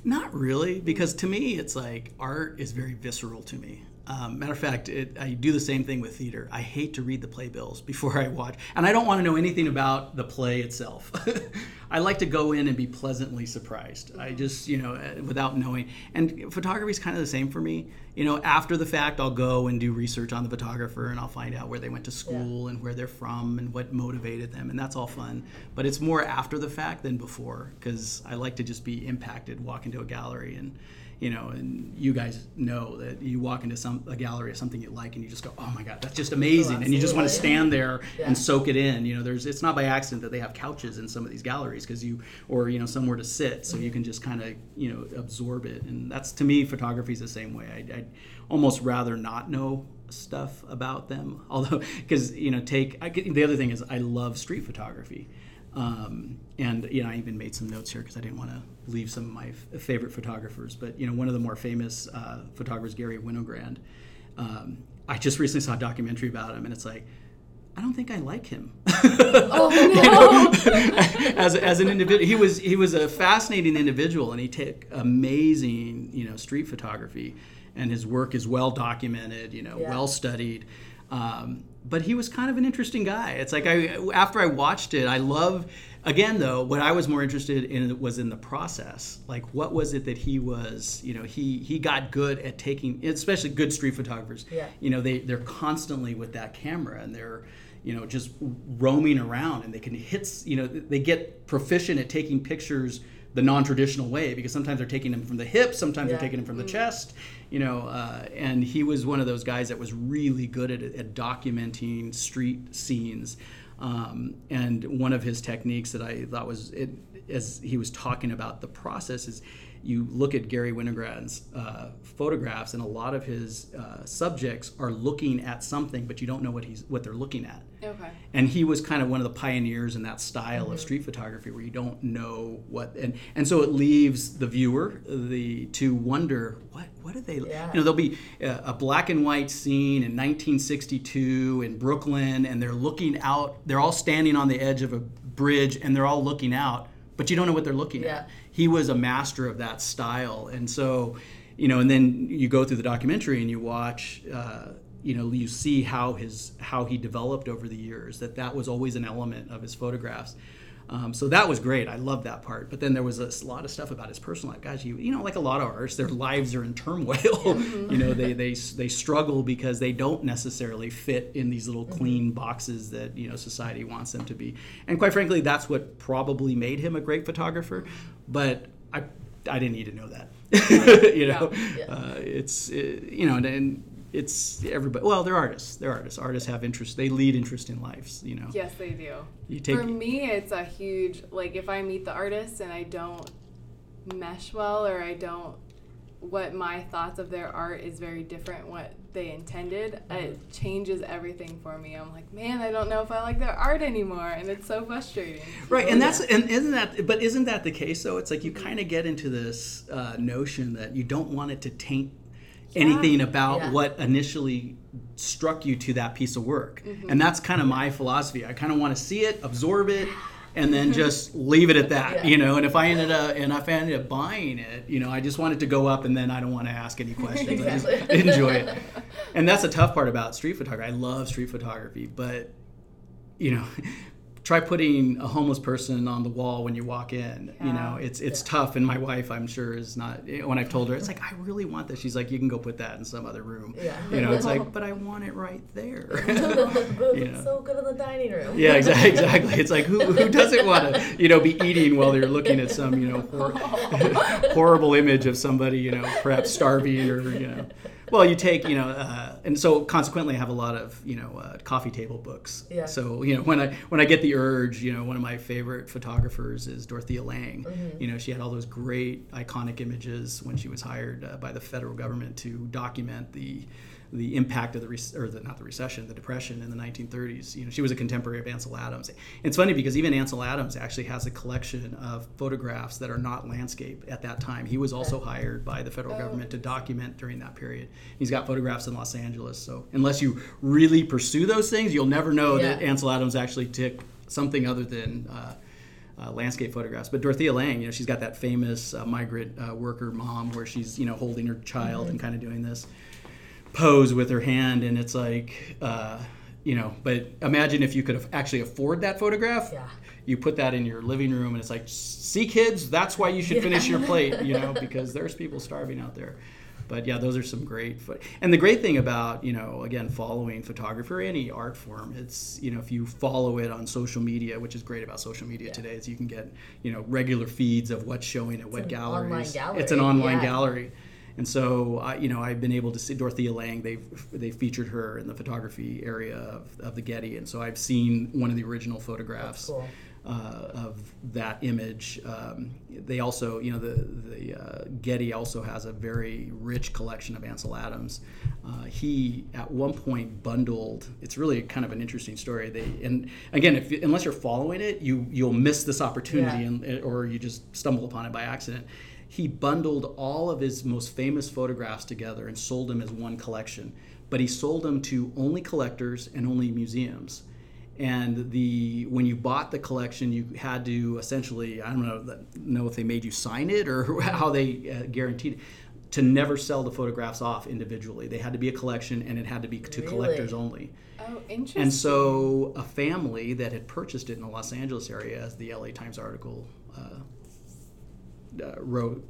[SPEAKER 3] Not really, because to me, it's like art is very visceral to me. Um, matter of fact, it, I do the same thing with theater. I hate to read the playbills *laughs* before I watch, and I don't want to know anything about the play itself. *laughs* I like to go in and be pleasantly surprised. I just, you know, uh, without knowing. And photography is kind of the same for me. You know, after the fact, I'll go and do research on the photographer and I'll find out where they went to school yeah. and where they're from and what motivated them, and that's all fun. But it's more after the fact than before because I like to just be impacted, walk into a gallery and you know, and you guys know that you walk into some a gallery of something you like, and you just go, "Oh my God, that's just amazing!" Oh, and you just want to stand there yeah. and soak it in. You know, there's it's not by accident that they have couches in some of these galleries because you or you know somewhere to sit, so you can just kind of you know absorb it. And that's to me, photography is the same way. I, I'd almost rather not know stuff about them, *laughs* although because you know take I, the other thing is I love street photography. Um, and you know, I even made some notes here because I didn't want to leave some of my f- favorite photographers. But you know, one of the more famous uh, photographers, Gary Winogrand. Um, I just recently saw a documentary about him, and it's like, I don't think I like him.
[SPEAKER 2] oh *laughs*
[SPEAKER 3] no! *laughs* as, as an individual, he was he was a fascinating individual, and he took amazing you know street photography, and his work is well documented, you know, yeah. well studied. Um, but he was kind of an interesting guy. It's like I after I watched it, I love again though what I was more interested in was in the process. Like what was it that he was, you know, he he got good at taking especially good street photographers.
[SPEAKER 1] Yeah.
[SPEAKER 3] You know, they they're constantly with that camera and they're you know just roaming around and they can hit you know they get proficient at taking pictures the non-traditional way because sometimes they're taking them from the hip sometimes
[SPEAKER 1] Yeah.
[SPEAKER 3] they're taking them from the mm. chest you know uh, and he was one of those guys that was really good at, at documenting street scenes um, and one of his techniques that i thought was it, as he was talking about the process is you look at Gary Winogrand's uh, photographs, and a lot of his uh, subjects are looking at something, but you don't know what he's what they're looking at.
[SPEAKER 2] Okay.
[SPEAKER 3] And he was kind of one of the pioneers in that style of street photography, where you don't know what, and and so it leaves the viewer the to wonder what what are they?
[SPEAKER 1] Yeah.
[SPEAKER 3] You know, there'll be a, a black and white scene in 1962 in Brooklyn, and they're looking out. They're all standing on the edge of a bridge, and they're all looking out, but you don't know what they're looking
[SPEAKER 1] Yeah.
[SPEAKER 3] at he was a master of that style and so you know and then you go through the documentary and you watch uh, you know you see how his how he developed over the years that that was always an element of his photographs um, so that was great. I loved that part. But then there was a lot of stuff about his personal life. Guys, you you know, like a lot of artists, their lives are in turmoil. *laughs* you know, they, they they struggle because they don't necessarily fit in these little clean boxes that you know society wants them to be. And quite frankly, that's what probably made him a great photographer. But I I didn't need to know that. *laughs* you know,
[SPEAKER 1] Yeah.
[SPEAKER 3] uh, it's uh, you know, and, and it's everybody. Well, they're artists. They're artists. Artists have interest. They lead interest in lives. You know.
[SPEAKER 2] Yes, they do.
[SPEAKER 3] You take
[SPEAKER 2] For me, it's a huge like if I meet the artist and I don't mesh well or I don't what my thoughts of their art is very different what they intended it changes everything for me i'm like man i don't know if i like their art anymore and it's so frustrating
[SPEAKER 3] Right, and that's and isn't that but isn't that the case though? It's like you kind of get into this uh, notion that you don't want it to taint anything about
[SPEAKER 1] Yeah.
[SPEAKER 3] what initially struck you to that piece of work. Mm-hmm. And that's kind of my philosophy. I kind of want to see it, absorb it, and then mm-hmm. just leave it at that,
[SPEAKER 1] Yeah.
[SPEAKER 3] you know. And if I ended up and if I ended up buying it, you know, I just want it to go up, and then I don't want to ask any questions. I just *laughs* *laughs* enjoy it. And that's the tough part about street photography. I love street photography, but you know try putting a homeless person on the wall when you walk in you know
[SPEAKER 2] Yeah.
[SPEAKER 3] it's it's tough and my wife i'm sure is not when i've told her it's like i really want this she's like you can go put that in some other room
[SPEAKER 1] Yeah.
[SPEAKER 3] you know it's like *laughs* but i want it right there *laughs* *laughs* You know.
[SPEAKER 1] so good in the dining room.
[SPEAKER 3] yeah exactly exactly it's like who, who doesn't want to you know be eating while they're looking at some you know hor- horrible image of somebody you know perhaps starving or you know well you take you know uh, and so consequently i have a lot of you know uh, coffee table books
[SPEAKER 1] Yeah.
[SPEAKER 3] so you know when i when i get the urge you know one of my favorite photographers is dorothea lange
[SPEAKER 1] Mm-hmm.
[SPEAKER 3] you know she had all those great iconic images when she was hired uh, by the federal government to document the the impact of the rec- or the, not the recession, the depression in the 1930s. You know, she was a contemporary of Ansel Adams. It's funny because even Ansel Adams actually has a collection of photographs that are not landscape at that time. He was also hired by the federal
[SPEAKER 2] Oh.
[SPEAKER 3] government to document during that period. He's got photographs in Los Angeles. So unless you really pursue those things, you'll never know that Ansel Adams actually took something other than. Uh, uh, landscape photographs. But Dorothea Lange, you know, she's got that famous uh, migrant uh, worker mom where she's, you know, holding her child and kind of doing this pose with her hand, and it's like, uh, you know. But imagine if you could actually afford that photograph.
[SPEAKER 1] Yeah.
[SPEAKER 3] You put that in your living room, and it's like, see, kids, that's why you should finish your plate, you know, *laughs* because there's people starving out there. But yeah, those are some great. Pho- and the great thing about you know, again, following photography or any art form, it's you know, if you follow it on social media, which is great about social media today, is you can get you know regular feeds of what's showing at what
[SPEAKER 1] an
[SPEAKER 3] galleries.
[SPEAKER 1] online gallery,
[SPEAKER 3] It's an online
[SPEAKER 1] yeah.
[SPEAKER 3] gallery. And so, I, you know, I've been able to see Dorothea Lange. They've they featured her in the photography area of, of the Getty, and so I've seen one of the original photographs
[SPEAKER 1] cool.
[SPEAKER 3] uh, of that image. Um, they also, you know, the the uh, Getty also has a very rich collection of Ansel Adams. Uh, he at one point bundled. It's really kind of an interesting story. They and again, if unless you're following it, you you'll miss this opportunity,
[SPEAKER 1] Yeah.
[SPEAKER 3] and, or you just stumble upon it by accident. He bundled all of his most famous photographs together and sold them as one collection. But he sold them to only collectors and only museums and the when you bought the collection you had to essentially i don't know know if they made you sign it or *laughs* how they uh, guaranteed it to never sell the photographs off individually. They had to be a collection, and it had to be to
[SPEAKER 1] Really?
[SPEAKER 3] collectors only.
[SPEAKER 2] Oh, interesting.
[SPEAKER 3] And so, a family that had purchased it in the Los Angeles area, as the LA Times article uh, uh, wrote,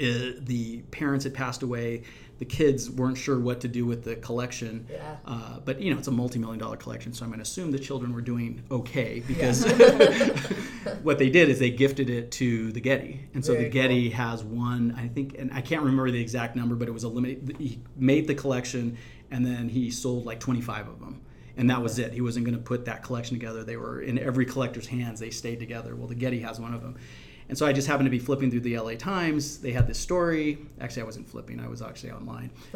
[SPEAKER 3] uh, the parents had passed away. The kids weren't sure what to do with the collection.
[SPEAKER 1] Yeah.
[SPEAKER 3] Uh, but you know, it's a multi-million dollar collection, so I'm going to assume the children were doing okay because *laughs* *laughs* what they did is they gifted it to the Getty, and so
[SPEAKER 1] Very
[SPEAKER 3] the Getty has one, I think, and I can't remember the exact number, but it was a limited. He made the collection, and then he sold like 25 of them. And that was it. He wasn't going to put that collection together. They were in every collector's hands. They stayed together. Well, the Getty has one of them. And so I just happened to be flipping through the LA Times. They had this story. Actually, I wasn't flipping. I was actually online. *laughs* *laughs*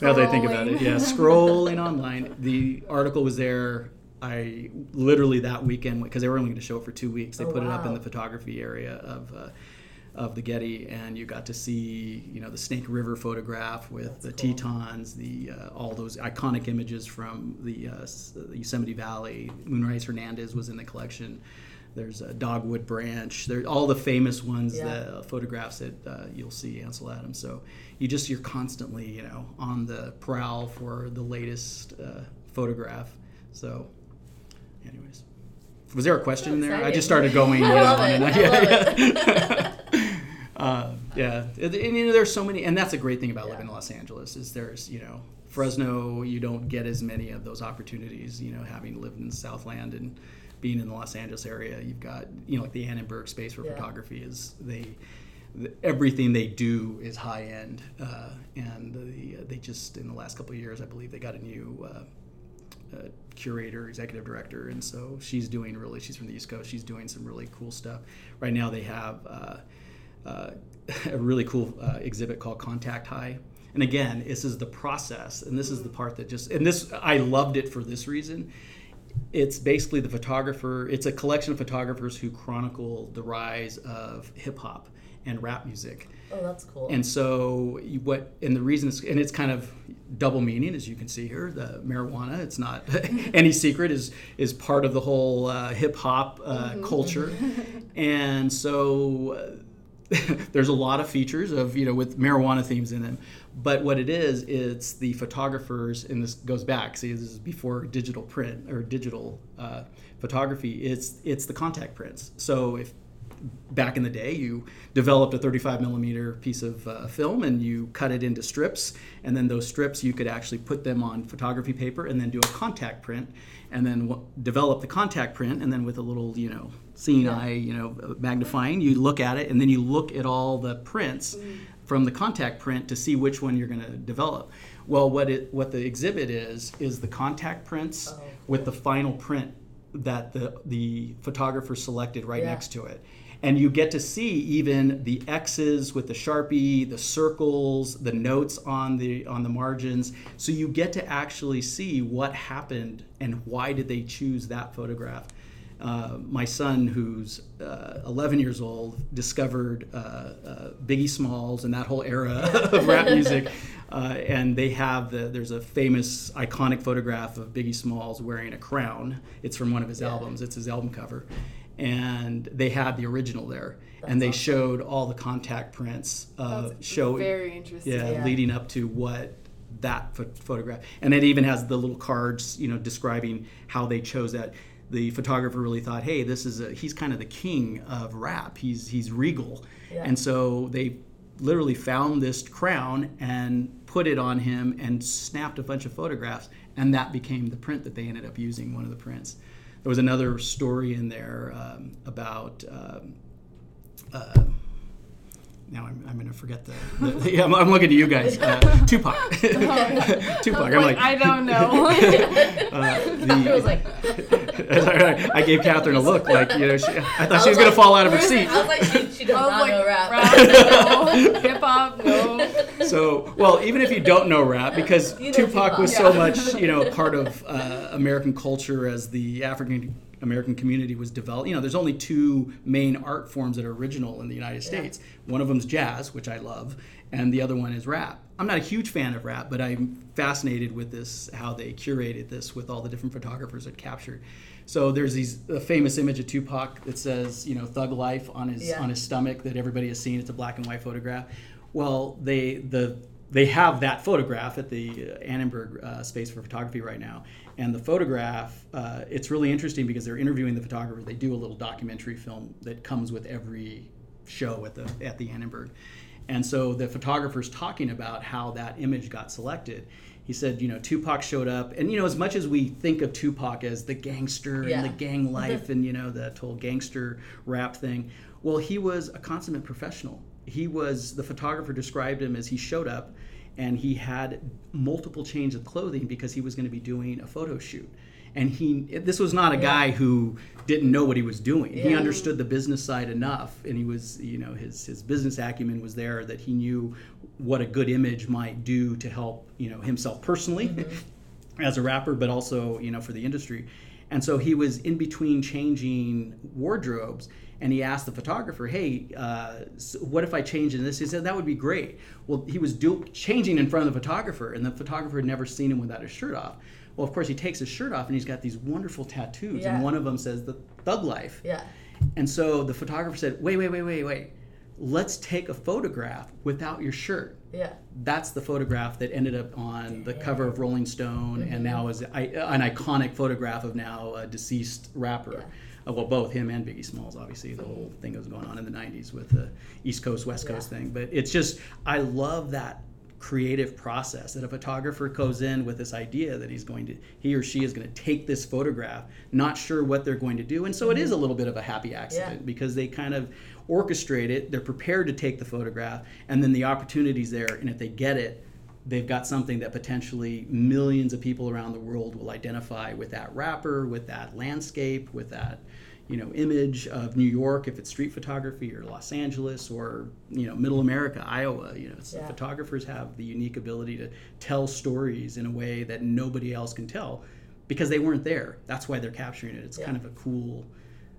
[SPEAKER 3] Now that I think about it, yeah, scrolling online. The article was there. I literally that weekend because they were only going to show it for two weeks. They
[SPEAKER 1] Oh,
[SPEAKER 3] put it up in the photography area of. Uh, of the Getty, and you got to see, you know, the Snake River photograph with the
[SPEAKER 1] cool.
[SPEAKER 3] Tetons, the uh, all those iconic images from the, uh, the Yosemite Valley. Moonrise Hernandez was in the collection. There's a Dogwood Branch. There, all the famous ones,
[SPEAKER 1] Yeah.
[SPEAKER 3] that uh, photographs that uh, you'll see Ansel Adams. So you just you're constantly, you know, on the prowl for the latest uh, photograph. So, anyways. Was there a question in there? I just started going. *laughs*
[SPEAKER 1] I love
[SPEAKER 3] on
[SPEAKER 1] it. I
[SPEAKER 3] Yeah, yeah. uh, yeah, and, and, you know, there's so many, and that's a great thing about
[SPEAKER 1] Yeah.
[SPEAKER 3] living in Los Angeles is there's, you know, Fresno, you don't get as many of those opportunities. You know, having lived in Southland and being in the Los Angeles area, you've got, you know, like the Annenberg space for
[SPEAKER 1] Yeah.
[SPEAKER 3] photography is they. th- Everything they do is high end, uh, and the, they just in the last couple of years, I believe they got a new uh, uh, curator, executive director, and so she's doing really. She's from the East Coast. She's doing some really cool stuff. Right now, they have uh, uh, *laughs* a really cool uh, exhibit called Contact High. And again, this is the process, and this is the part that just and this I loved it for this reason. It's basically the photographer. It's a collection of photographers who chronicle the rise of hip hop and rap music.
[SPEAKER 1] Oh, that's cool.
[SPEAKER 3] And so what and the reason it's and it's kind of double meaning as you can see here the marijuana it's not *laughs* any secret is is part of the whole uh, hip hop uh, culture *laughs* and so uh, *laughs* there's a lot of features of you know with marijuana themes in them. But what it is it's the photographers and this goes back see this is before digital print or digital uh, photography. It's it's the contact prints. So if back in the day, you developed a 35 millimeter piece of uh, film and you cut it into strips, and then those strips you could actually put them on photography paper and then do a contact print, and then w- develop the contact print, and then with a little, you know, seeing eye, you know, magnifying, you look at it, and then you look at all the prints mm. from the contact print to see which one you're going to develop. Well, what it what the exhibit is is the contact prints
[SPEAKER 1] Oh,
[SPEAKER 3] with the final print that the the photographer selected right
[SPEAKER 1] Yeah.
[SPEAKER 3] next to it. And you get to see even the x's with the sharpie the circles the notes on the on the margins. So you get to actually see what happened and why did they choose that photograph uh, my son, who's uh, 11 years old, discovered uh, uh, Biggie Smalls and that whole era *laughs* of rap *laughs* music. Uh, and they have the, there's a famous iconic photograph of Biggie Smalls wearing a crown. It's from one of his
[SPEAKER 1] Yeah.
[SPEAKER 3] albums, it's his album cover. And they had the original there. and they
[SPEAKER 1] awesome.
[SPEAKER 3] showed all the contact prints uh,
[SPEAKER 2] That's
[SPEAKER 3] showing
[SPEAKER 2] very interesting.
[SPEAKER 3] yeah,
[SPEAKER 1] Yeah.
[SPEAKER 3] leading up to what that pho- photograph and it even has the little cards you know describing how they chose that the photographer really thought hey this is a he's kind of the king of rap. He's he's regal.
[SPEAKER 1] Yeah.
[SPEAKER 3] and so they literally found this crown and put it on him and snapped a bunch of photographs and that became the print that they ended up using one of the prints. There was another story in there um, about um, uh, now I'm, I'm going to forget the, the yeah, I'm, I'm looking at you guys uh, Tupac *laughs* Tupac I'm like
[SPEAKER 2] I don't know. *laughs*
[SPEAKER 3] uh,
[SPEAKER 1] I was like, *laughs*
[SPEAKER 3] I gave Catherine a look like you know she, I thought
[SPEAKER 1] I
[SPEAKER 3] she was
[SPEAKER 1] was
[SPEAKER 3] going to fall out of her seat
[SPEAKER 1] I was like, she, she does
[SPEAKER 2] I was
[SPEAKER 1] not
[SPEAKER 2] like,
[SPEAKER 1] know rap.
[SPEAKER 2] no. Hip hop, no.
[SPEAKER 3] so well even if you don't know rap because
[SPEAKER 1] You know
[SPEAKER 3] tupac
[SPEAKER 1] Tupac.
[SPEAKER 3] was so much you know part of uh, american culture as the african american community was developed you know there's only two main art forms that are original in the united states one of them's jazz which i love and the other one is rap. I'm not a huge fan of rap, but I'm fascinated with this how they curated this with all the different photographers that captured. So there's these a famous image of Tupac that says, you know, "Thug Life" on his
[SPEAKER 1] Yeah.
[SPEAKER 3] on his stomach that everybody has seen. It's a black and white photograph. Well, they the they have that photograph at the uh, Annenberg uh, Space for Photography right now, and the photograph uh, it's really interesting because they're interviewing the photographer. They do a little documentary film that comes with every show at the at the Annenberg, and so the photographer's talking about how that image got selected. He said, you know, Tupac showed up, and you know, as much as we think of Tupac as the gangster
[SPEAKER 1] Yeah.
[SPEAKER 3] and the gang *laughs* life and you know that whole gangster rap thing, well, he was a consummate professional. He was the photographer described him as he showed up, and he had multiple changes of clothing because he was going to be doing a photo shoot. And he, this was not a guy who didn't know what he was doing. He understood the business side enough, and he was, you know, his his business acumen was there that he knew what a good image might do to help, you know, himself personally mm-hmm. as a rapper, but also, you know, for the industry. And so he was in between changing wardrobes, and he asked the photographer, "Hey, uh, what if I change in this?" He said, "That would be great." Well, he was do- changing in front of the photographer, and the photographer had never seen him without his shirt off. Well, of course, he takes his shirt off, and he's got these wonderful tattoos,
[SPEAKER 1] Yeah.
[SPEAKER 3] and one of them says "The Thug Life."
[SPEAKER 1] Yeah.
[SPEAKER 3] And so the photographer said, "Wait, wait, wait, wait, wait. Let's take a photograph without your shirt."
[SPEAKER 1] Yeah.
[SPEAKER 3] that's the photograph that ended up on the cover of Rolling Stone and now is an iconic photograph of now a deceased rapper. Uh, well, both him and Biggie Smalls, obviously, the whole thing that was going on in the 90s with the East Coast, West Coast
[SPEAKER 1] Yeah.
[SPEAKER 3] thing. But it's just, I love that creative process that a photographer goes in with this idea that he's going to, he or she is going to take this photograph, not sure what they're going to do. And so it is a little bit of a happy accident because they kind of orchestrate it, they're prepared to take the photograph, and then the opportunity's there. And if they get it, they've got something that potentially millions of people around the world will identify with that rapper, with that landscape, with that you know image of New York if it's street photography or Los Angeles or you know middle America Iowa you know it's-
[SPEAKER 1] Yeah.
[SPEAKER 3] photographers have the unique ability to tell stories in a way that nobody else can tell because they weren't there that's why they're capturing it it's
[SPEAKER 1] Yeah.
[SPEAKER 3] kind of a cool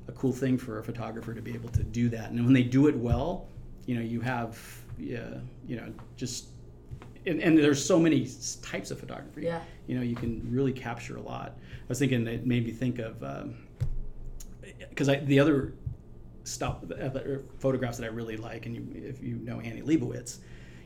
[SPEAKER 3] a cool thing for a photographer to be able to do that and when they do it well you know you have yeah you know just and, and there's so many types of photography
[SPEAKER 1] Yeah.
[SPEAKER 3] you know you can really capture a lot i was thinking it made me think of um, because I the other stuff the uh, er, photographs that i really like and you, if you know annie leibovitz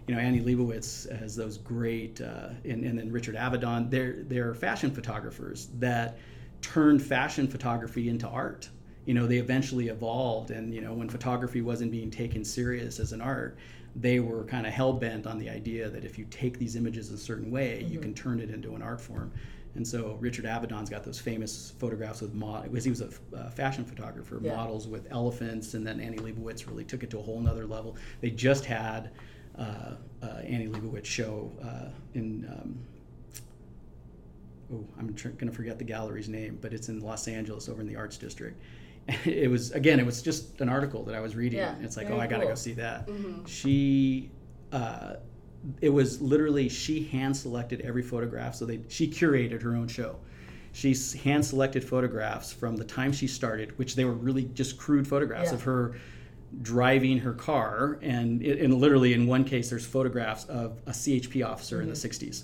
[SPEAKER 3] you know annie leibovitz has those great uh, and, and then richard avedon they're they're fashion photographers that turned fashion photography into art. You know they eventually evolved and you know when photography wasn't being taken serious as an art they were kind of hell-bent on the idea that if you take these images a certain way you mm-hmm. can turn it into an art form and so richard avedon's got those famous photographs with mod because he was a f- uh, fashion photographer
[SPEAKER 1] Yeah.
[SPEAKER 3] models with elephants and then annie leibovitz really took it to a whole nother level they just had uh, uh, annie leibovitz show uh, in um, oh, I'm tr- going to forget the gallery's name, but it's in Los Angeles over in the Arts District. *laughs* It was again, it was just an article that I was reading.
[SPEAKER 1] Yeah,
[SPEAKER 3] it's like, oh, I got to go see that. She, uh, it was literally she hand selected every photograph, so they she curated her own show. She hand selected photographs from the time she started, which they were really just crude photographs
[SPEAKER 1] Yeah.
[SPEAKER 3] of her driving her car, and, it, and literally in one case, there's photographs of a CHP officer in the
[SPEAKER 1] Mm-hmm.
[SPEAKER 3] 60s.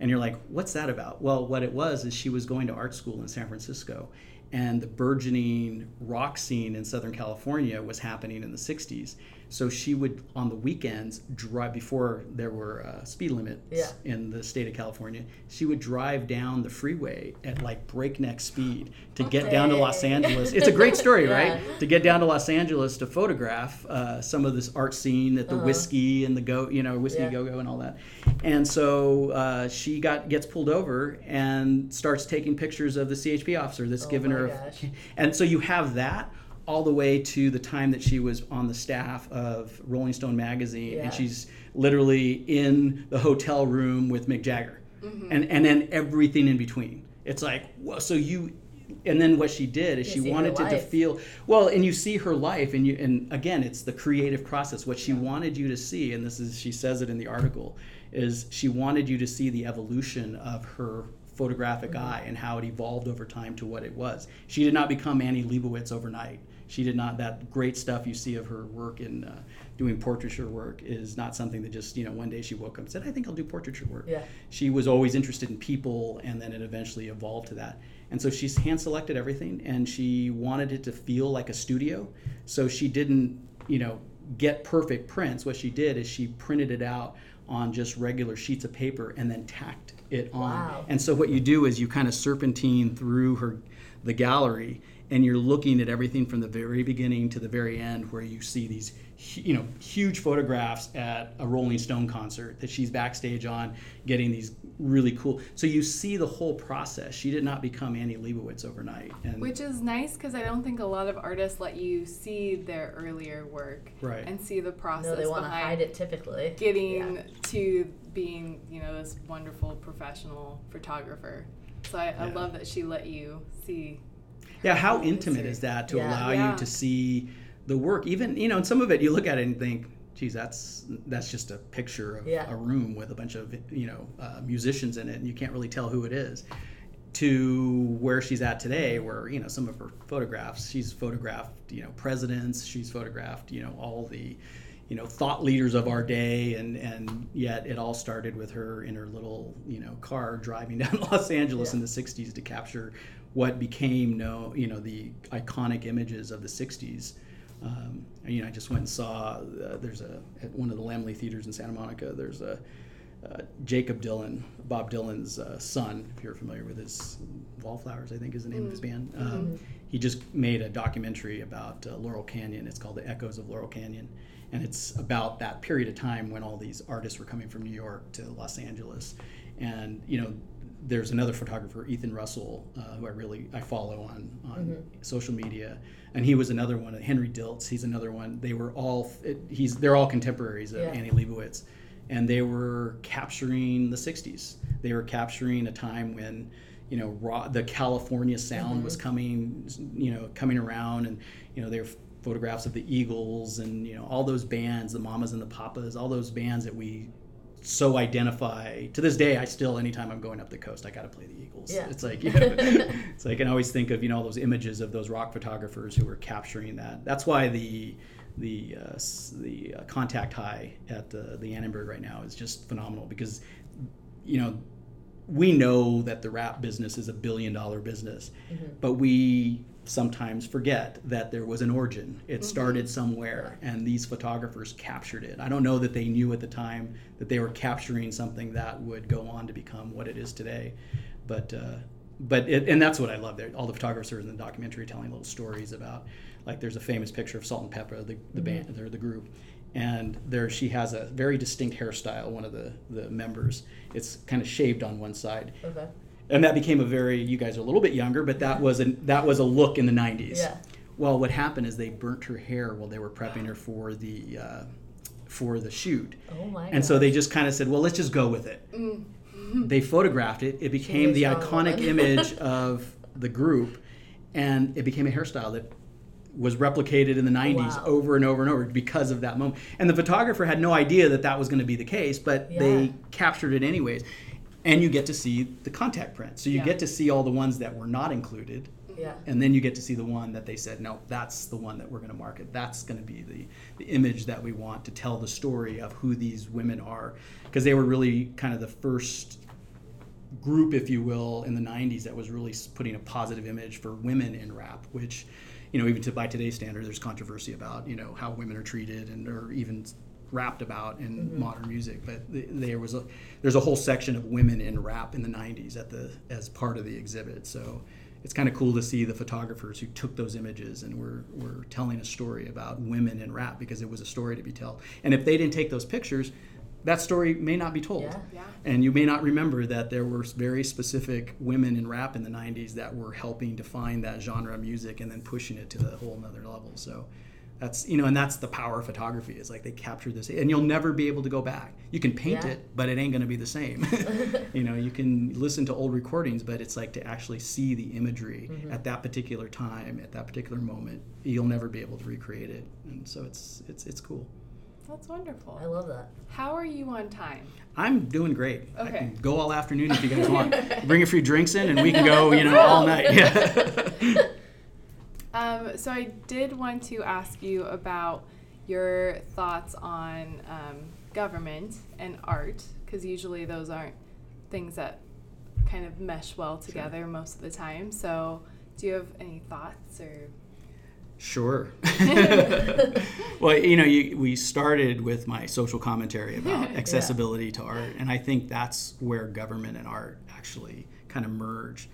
[SPEAKER 3] And you're like, what's that about? Well, what it was is she was going to art school in San Francisco, and the burgeoning rock scene in Southern California was happening in the 60s. So she would, on the weekends, drive before there were uh, speed limits
[SPEAKER 1] Yeah.
[SPEAKER 3] in the state of California. She would drive down the freeway at like breakneck speed to get down to Los Angeles. It's a great story, *laughs*
[SPEAKER 1] Yeah.
[SPEAKER 3] right? To get down to Los Angeles to photograph uh, some of this art scene at the whiskey and the go, you know, whiskey
[SPEAKER 1] Uh-huh. Yeah.
[SPEAKER 3] go go and all that. And so uh, she got gets pulled over and starts taking pictures of the CHP officer that's
[SPEAKER 1] Oh
[SPEAKER 3] given her.
[SPEAKER 1] gosh. *laughs*
[SPEAKER 3] And so you have that all the way to the time that she was on the staff of Rolling Stone magazine,
[SPEAKER 1] Yeah.
[SPEAKER 3] and she's literally in the hotel room with Mick Jagger,
[SPEAKER 1] Mm-hmm.
[SPEAKER 3] and and then everything in between. It's like, whoa, so you. And then what she did is
[SPEAKER 1] You
[SPEAKER 3] she wanted to, to feel well, and you see her life, and you and again, it's the creative process. What she wanted you to see, and this is she says it in the article, is she wanted you to see the evolution of her photographic
[SPEAKER 1] Mm-hmm.
[SPEAKER 3] eye and how it evolved over time to what it was. She did not become Annie Leibovitz overnight. She did not. That great stuff you see of her work in uh, doing portraiture work is not something that just you know one day she woke up and said, "I think I'll do portraiture work."
[SPEAKER 1] Yeah.
[SPEAKER 3] She was always interested in people, and then it eventually evolved to that. And so she's hand selected everything, and she wanted it to feel like a studio. So she didn't, you know, get perfect prints. What she did is she printed it out on just regular sheets of paper and then tacked it on.
[SPEAKER 1] Wow.
[SPEAKER 3] And so what you do is you kind of serpentine through her the gallery and you're looking at everything from the very beginning to the very end where you see these you know huge photographs at a Rolling Stone concert that she's backstage on getting these really cool so you see the whole process she did not become Annie Leibovitz overnight and
[SPEAKER 2] Which is nice because I don't think a lot of artists let you see their earlier work
[SPEAKER 3] Right.
[SPEAKER 2] and see the process
[SPEAKER 1] No, they want to hide it typically.
[SPEAKER 2] getting
[SPEAKER 1] Yeah.
[SPEAKER 2] to being, you know, this wonderful professional photographer. So I, I
[SPEAKER 3] Yeah.
[SPEAKER 2] love that she let you see.
[SPEAKER 3] Yeah, how intimate is that to
[SPEAKER 1] Yeah.
[SPEAKER 3] allow
[SPEAKER 2] Yeah.
[SPEAKER 3] you to see the work? Even you know, and some of it you look at it and think, "Geez, that's that's just a picture of
[SPEAKER 1] Yeah.
[SPEAKER 3] a room with a bunch of you know uh, musicians in it, and you can't really tell who it is." To where she's at today, where you know some of her photographs, she's photographed you know presidents, she's photographed you know all the you know thought leaders of our day and and yet it all started with her in her little you know car driving *laughs* down Los Angeles
[SPEAKER 1] Yeah.
[SPEAKER 3] in the 60s to capture what became no you know the iconic images of the 60s um, you know I just went and saw uh, there's a at one of the Laemmle theaters in Santa Monica there's a uh, Jakob Dylan, Bob Dylan's uh, son, if you're familiar with his Wallflowers, I think is the name of his band. Um, He just made a documentary about uh, Laurel Canyon. It's called The Echoes of Laurel Canyon. And it's about that period of time when all these artists were coming from New York to Los Angeles. And, you know, there's another photographer, Ethan Russell, uh, who I really I follow on on social media, and he was another one. Henry Diltz, he's another one. They were all it, he's they're all contemporaries of
[SPEAKER 1] Yeah.
[SPEAKER 3] Annie Leibovitz, and they were capturing the '60s. They were capturing a time when you know raw, the California sound was coming, you know, coming around, and you know they were photographs of the Eagles and you know all those bands, the Mamas and the Papas, all those bands that we so identify to this day i still anytime i'm going up the coast i gotta play the eagles.
[SPEAKER 1] Yeah.
[SPEAKER 3] it's like you *laughs* know, *laughs* it's like i can always think of you know all those images of those rock photographers who were capturing that. That's why the the uh, the uh, contact high at the the annenberg right now is just phenomenal because you know we know that the rap business is a billion dollar business, but we sometimes forget that there was an origin. It started somewhere, and these photographers captured it. I don't know that they knew at the time that they were capturing something that would go on to become what it is today, but. Uh, but it, and that's what I love. There, all the photographers in the documentary telling little stories about, like, there's a famous picture of Salt-N-Pepa, the, the band, or the group, and there she has a very distinct hairstyle. One of the the members, it's kind of shaved on one side,
[SPEAKER 1] Okay.
[SPEAKER 3] And that became a very. You guys are a little bit younger, but that was a that was a look in the '90s.
[SPEAKER 1] Yeah.
[SPEAKER 3] Well, what happened is they burnt her hair while they were prepping her for the uh, for the shoot,
[SPEAKER 1] Oh my.
[SPEAKER 3] and so they just kind of said, "Well, let's just go with it."
[SPEAKER 2] Mm.
[SPEAKER 3] They photographed it. It became the iconic image *laughs* of the group, and it became a hairstyle that was replicated in the 90s
[SPEAKER 1] Wow.
[SPEAKER 3] over and over and over because of that moment. And the photographer had no idea that that was going to be the case, but
[SPEAKER 1] Yeah.
[SPEAKER 3] they captured it anyways. And you get to see the contact print. So you
[SPEAKER 2] Yeah.
[SPEAKER 3] get to see all the ones that were not included.
[SPEAKER 1] Yeah.
[SPEAKER 3] And then you get to see the one that they said, no, that's the one that we're going to market. That's going to be the, the image that we want to tell the story of who these women are. Because they were really kind of the first group, if you will, in the 90s that was really putting a positive image for women in rap, which, you know, even to by today's standard, there's controversy about, you know, how women are treated and or even rapped about in mm-hmm. modern music. But th- there was a there's a whole section of women in rap in the 90s at the as part of the exhibit. So it's kind of cool to see the photographers who took those images and were, were telling a story about women in rap because it was a story to be told. And if they didn't take those pictures, that story may not be told.
[SPEAKER 1] Yeah.
[SPEAKER 2] Yeah.
[SPEAKER 3] And you may not remember that there were very specific women in rap in the 90s that were helping define that genre of music and then pushing it to the whole nother level. So that's, you know, and that's the power of photography is like they capture this and you'll never be able to go back. You can paint
[SPEAKER 1] Yeah.
[SPEAKER 3] it, but it ain't going to be the same. *laughs* you know, you can listen to old recordings, but it's like to actually see the imagery mm-hmm. at that particular time, at that particular moment, you'll never be able to recreate it. And so it's, it's, it's cool.
[SPEAKER 2] That's wonderful.
[SPEAKER 1] I love that.
[SPEAKER 2] How are you on time?
[SPEAKER 3] I'm doing great. I
[SPEAKER 2] Okay.
[SPEAKER 3] can go all afternoon if you guys want. *laughs* Bring a few drinks in, and we can go, you know, all night. *laughs* Yeah.
[SPEAKER 2] Um, so I did want to ask you about your thoughts on um, government and art, because usually those aren't things that kind of mesh well together most of the time. So, do you have any thoughts or?
[SPEAKER 3] Sure. *laughs* *laughs* well, you know, you, we started with my social commentary about *laughs* accessibility yeah. to art, and I think that's where government and art actually kind of merge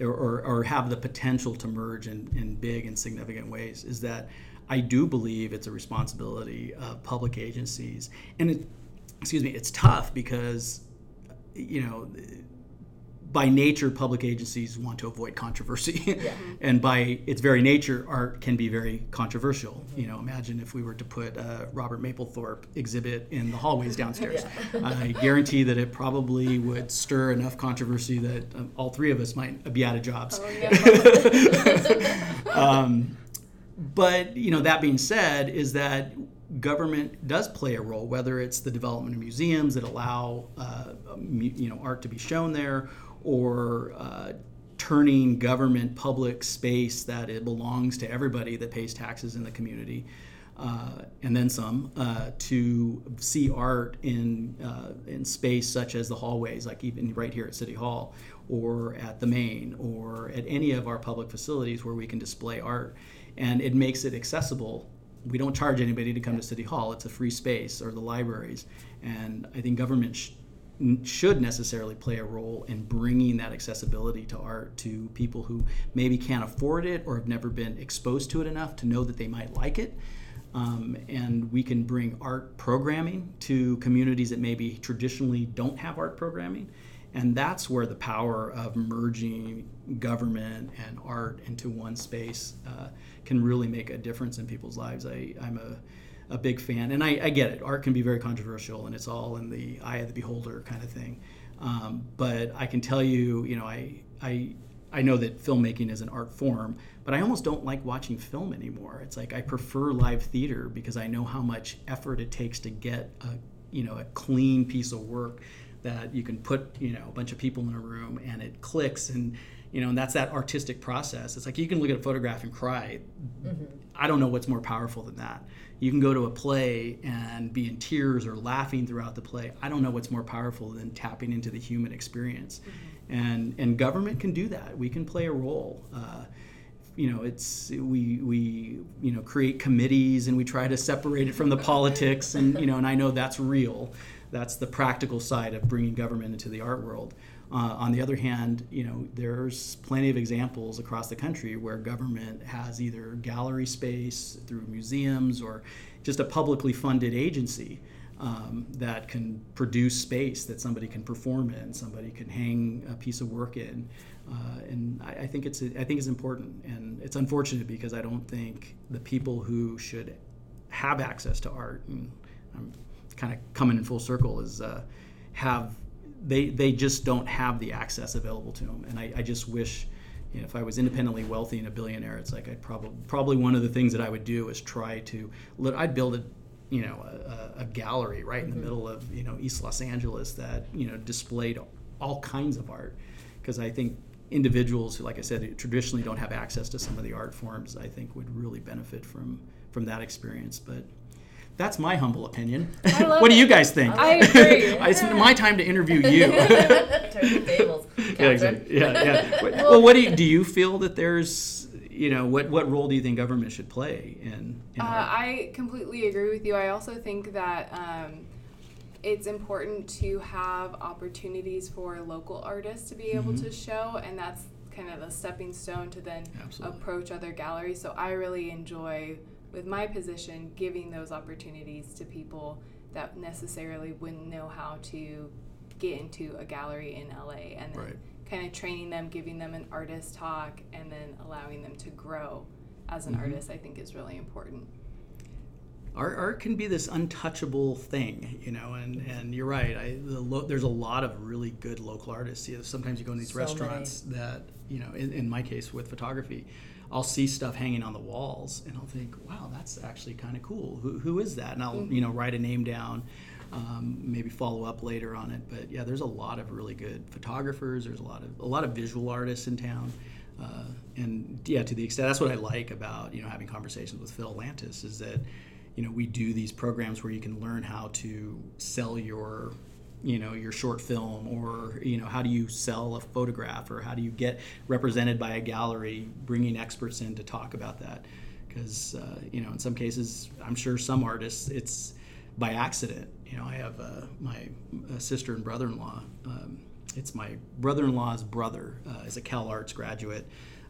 [SPEAKER 3] or, or, have the potential to merge in, in big and significant ways. Is that I do believe it's a responsibility of public agencies, and it, excuse me, it's tough because you know by nature, public agencies want to avoid controversy, yeah. *laughs* and by its very nature, art can be very controversial. You know, imagine if we were to put a Robert Mapplethorpe exhibit in the hallways downstairs. *laughs* yeah. *laughs* I guarantee that it probably would stir enough controversy that um, all three of us might be out of jobs. Oh, yeah. um, but you know, that being said, is that government does play a role, whether it's the development of museums that allow uh, you know art to be shown there, or uh, turning government public space that it belongs to everybody that pays taxes in the community. Uh, and then some uh, to see art in uh, in space such as the hallways, like even right here at City Hall, or at the Main, or at any of our public facilities where we can display art, and it makes it accessible. We don't charge anybody to come to City Hall; it's a free space, or the libraries, and I think government sh- should necessarily play a role in bringing that accessibility to art to people who maybe can't afford it or have never been exposed to it enough to know that they might like it. Um, and we can bring art programming to communities that maybe traditionally don't have art programming. And that's where the power of merging government and art into one space uh, can really make a difference in people's lives. I, I'm a a big fan, and I, I, get it. Art can be very controversial, and it's all in the eye of the beholder kind of thing. Um, but I can tell you, you know, I, I, I know that filmmaking is an art form, but I almost don't like watching film anymore. It's like I prefer live theater because I know how much effort it takes to get a, you know, a clean piece of work that you can put, you know, a bunch of people in a room and it clicks and you know, and that's that artistic process. It's like you can look at a photograph and cry. Mm-hmm. I don't know what's more powerful than that. You can go to a play and be in tears or laughing throughout the play. I don't know what's more powerful than tapping into the human experience. Mm-hmm. And and government can do that. We can play a role. Uh, you know, it's we we you know create committees and we try to separate it from the politics and you know, and I know that's real. That's the practical side of bringing government into the art world. Uh, on the other hand, you know, there's plenty of examples across the country where government has either gallery space through museums or just a publicly funded agency um, that can produce space that somebody can perform in, somebody can hang a piece of work in. Uh, and I, I, think it's I think it's important, and it's unfortunate because I don't think the people who should have access to art, and I'm kind of coming in full circle, is uh, have they they just don't have the access available to them. And I, I just wish, you know, if I was independently wealthy and a billionaire, it's like I'd probably probably one of the things that I would do is try to I'd build a you know a, a gallery right in the mm-hmm. middle of you know East Los Angeles that you know displayed all kinds of art because I think individuals who like I said traditionally don't have access to some of the art forms I think would really benefit from from that experience but that's my humble opinion. *laughs* *laughs* what do you guys think?
[SPEAKER 2] I agree. *laughs*
[SPEAKER 3] it's my time to interview you. tables. Yeah, exactly. Yeah, yeah. well, what do you do? You feel that there's, you know, what what role do you think government should play in? in
[SPEAKER 2] uh, I completely agree with you. I also think that. Um, it's important to have opportunities for local artists to be able mm-hmm. to show, and that's kind of a stepping stone to then Absolutely. approach other galleries. So I really enjoy with my position, giving those opportunities to people that necessarily wouldn't know how to get into a gallery in LA and then right. kind of training them, giving them an artist talk, and then allowing them to grow as an mm-hmm. artist, I think is really important.
[SPEAKER 3] Art, art can be this untouchable thing, you know, and, and you're right. I, the lo- there's a lot of really good local artists. You know, sometimes you go in these so restaurants many. that, you know, in, in my case with photography, I'll see stuff hanging on the walls, and I'll think, "Wow, that's actually kind of cool. Who, who is that?" And I'll mm-hmm. you know write a name down, um, maybe follow up later on it. But yeah, there's a lot of really good photographers. There's a lot of a lot of visual artists in town. Uh, and yeah, to the extent that's what I like about you know having conversations with Phil Lantis is that you know we do these programs where you can learn how to sell your you know your short film or you know how do you sell a photograph or how do you get represented by a gallery bringing experts in to talk about that? Because uh, you know in some cases i'm sure some artists it's by accident. You know i have uh, my uh, sister and brother-in-law um, it's my brother-in-law's brother uh, is a cal arts graduate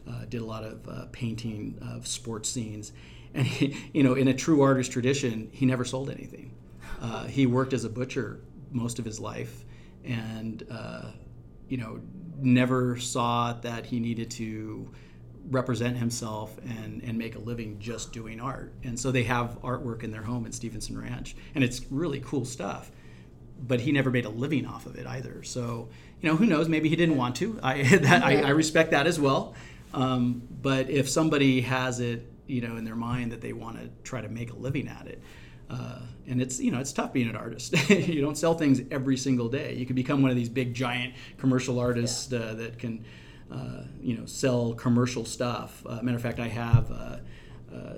[SPEAKER 3] uh, did a lot of uh, painting of sports scenes. And he, you know in a true artist tradition he never sold anything. He worked as a butcher most of his life, and uh, you know never saw that he needed to represent himself and, and make a living just doing art. And so they have artwork in their home in Stevenson Ranch, and it's really cool stuff. But he never made a living off of it either. So you know who knows? Maybe he didn't want to. *laughs* I that, I, I, respect that as well. Um, but if somebody has it, you know, in their mind that they want to try to make a living at it, uh, and it's you know it's tough being an artist. *laughs* you don't sell things every single day. You can become one of these big giant commercial artists yeah. uh, that can uh, you know sell commercial stuff. Uh, matter of fact, I have, uh, uh,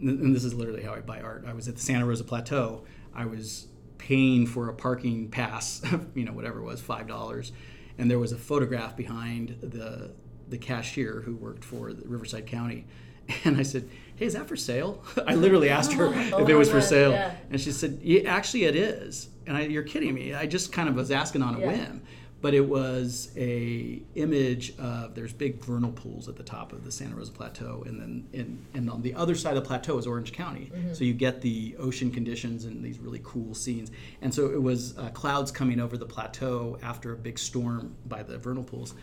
[SPEAKER 3] and this is literally how I buy art. I was at the Santa Rosa Plateau. I was paying for a parking pass, *laughs* you know whatever it was, five dollars, and there was a photograph behind the the cashier who worked for Riverside County, *laughs* and I said hey, is that for sale? *laughs* I literally asked her oh, *laughs* if it was for sale. Yeah. And she said, yeah, actually, it is. And I, you're kidding me. I just kind of was asking on a yeah. whim. But it was a image of there's big vernal pools at the top of the Santa Rosa Plateau, and then in, and on the other side of the plateau is Orange County. Mm-hmm. So you get the ocean conditions and these really cool scenes. And so it was uh, clouds coming over the plateau after a big storm by the vernal pools.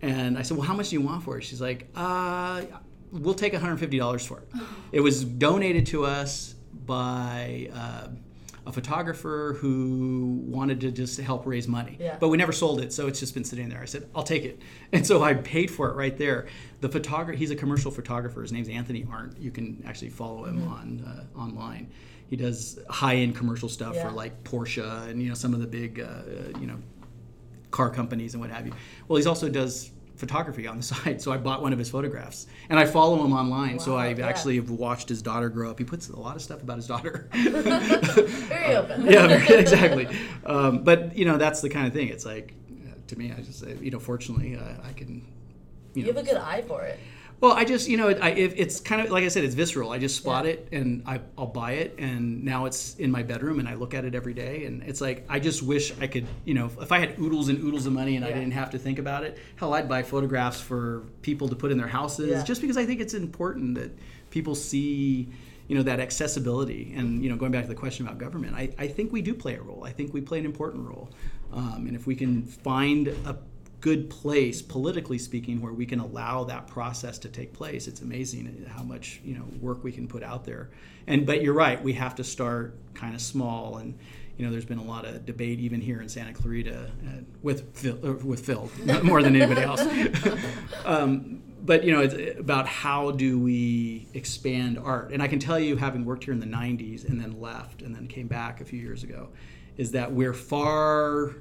[SPEAKER 3] And I said, well, how much do you want for it? She's like, uh, we'll take $150 for it. It was donated to us by uh, a photographer who wanted to just help raise money. Yeah. But we never sold it, so it's just been sitting there. I said, I'll take it. *laughs* And so I paid for it right there. The photographer, he's a commercial photographer. His name's Anthony Arndt. You can actually follow him mm-hmm. on uh, online. He does high-end commercial stuff yeah. for like Porsche and you know some of the big uh, you know car companies and what have you. Well, he also does photography on the *laughs* side, so I bought one of his photographs, and I follow him online. Wow, so I yeah. actually have watched his daughter grow up. He puts a lot of stuff about his daughter. *laughs*
[SPEAKER 1] very open.
[SPEAKER 3] yeah, very, *laughs* exactly. Um, but you know, that's the kind of thing. It's like, to me, I just say, you know, fortunately, uh, I can.
[SPEAKER 1] You, you know, have a good eye for it.
[SPEAKER 3] Well, I just you know I, it's kind of like I said, it's visceral. I just spot yeah. it and I, will buy it, and now it's in my bedroom, and I look at it every day, and it's like I just wish I could you know if I had oodles and oodles of money and yeah. I didn't have to think about it. Hell, I'd buy photographs for people to put in their houses yeah. just because I think it's important that people see you know that accessibility and you know going back to the question about government I, I think we do play a role i think we play an important role um, and if we can find a good place politically speaking where we can allow that process to take place. It's amazing how much you know work we can put out there. And but you're right we have to start kind of small. And you know there's been a lot of debate even here in Santa Clarita uh, with Phil, uh, with Phil *laughs* more than anybody else. *laughs* Um, but you know it's about how do we expand art. And I can tell you having worked here in the 90s and then left and then came back a few years ago is that we're far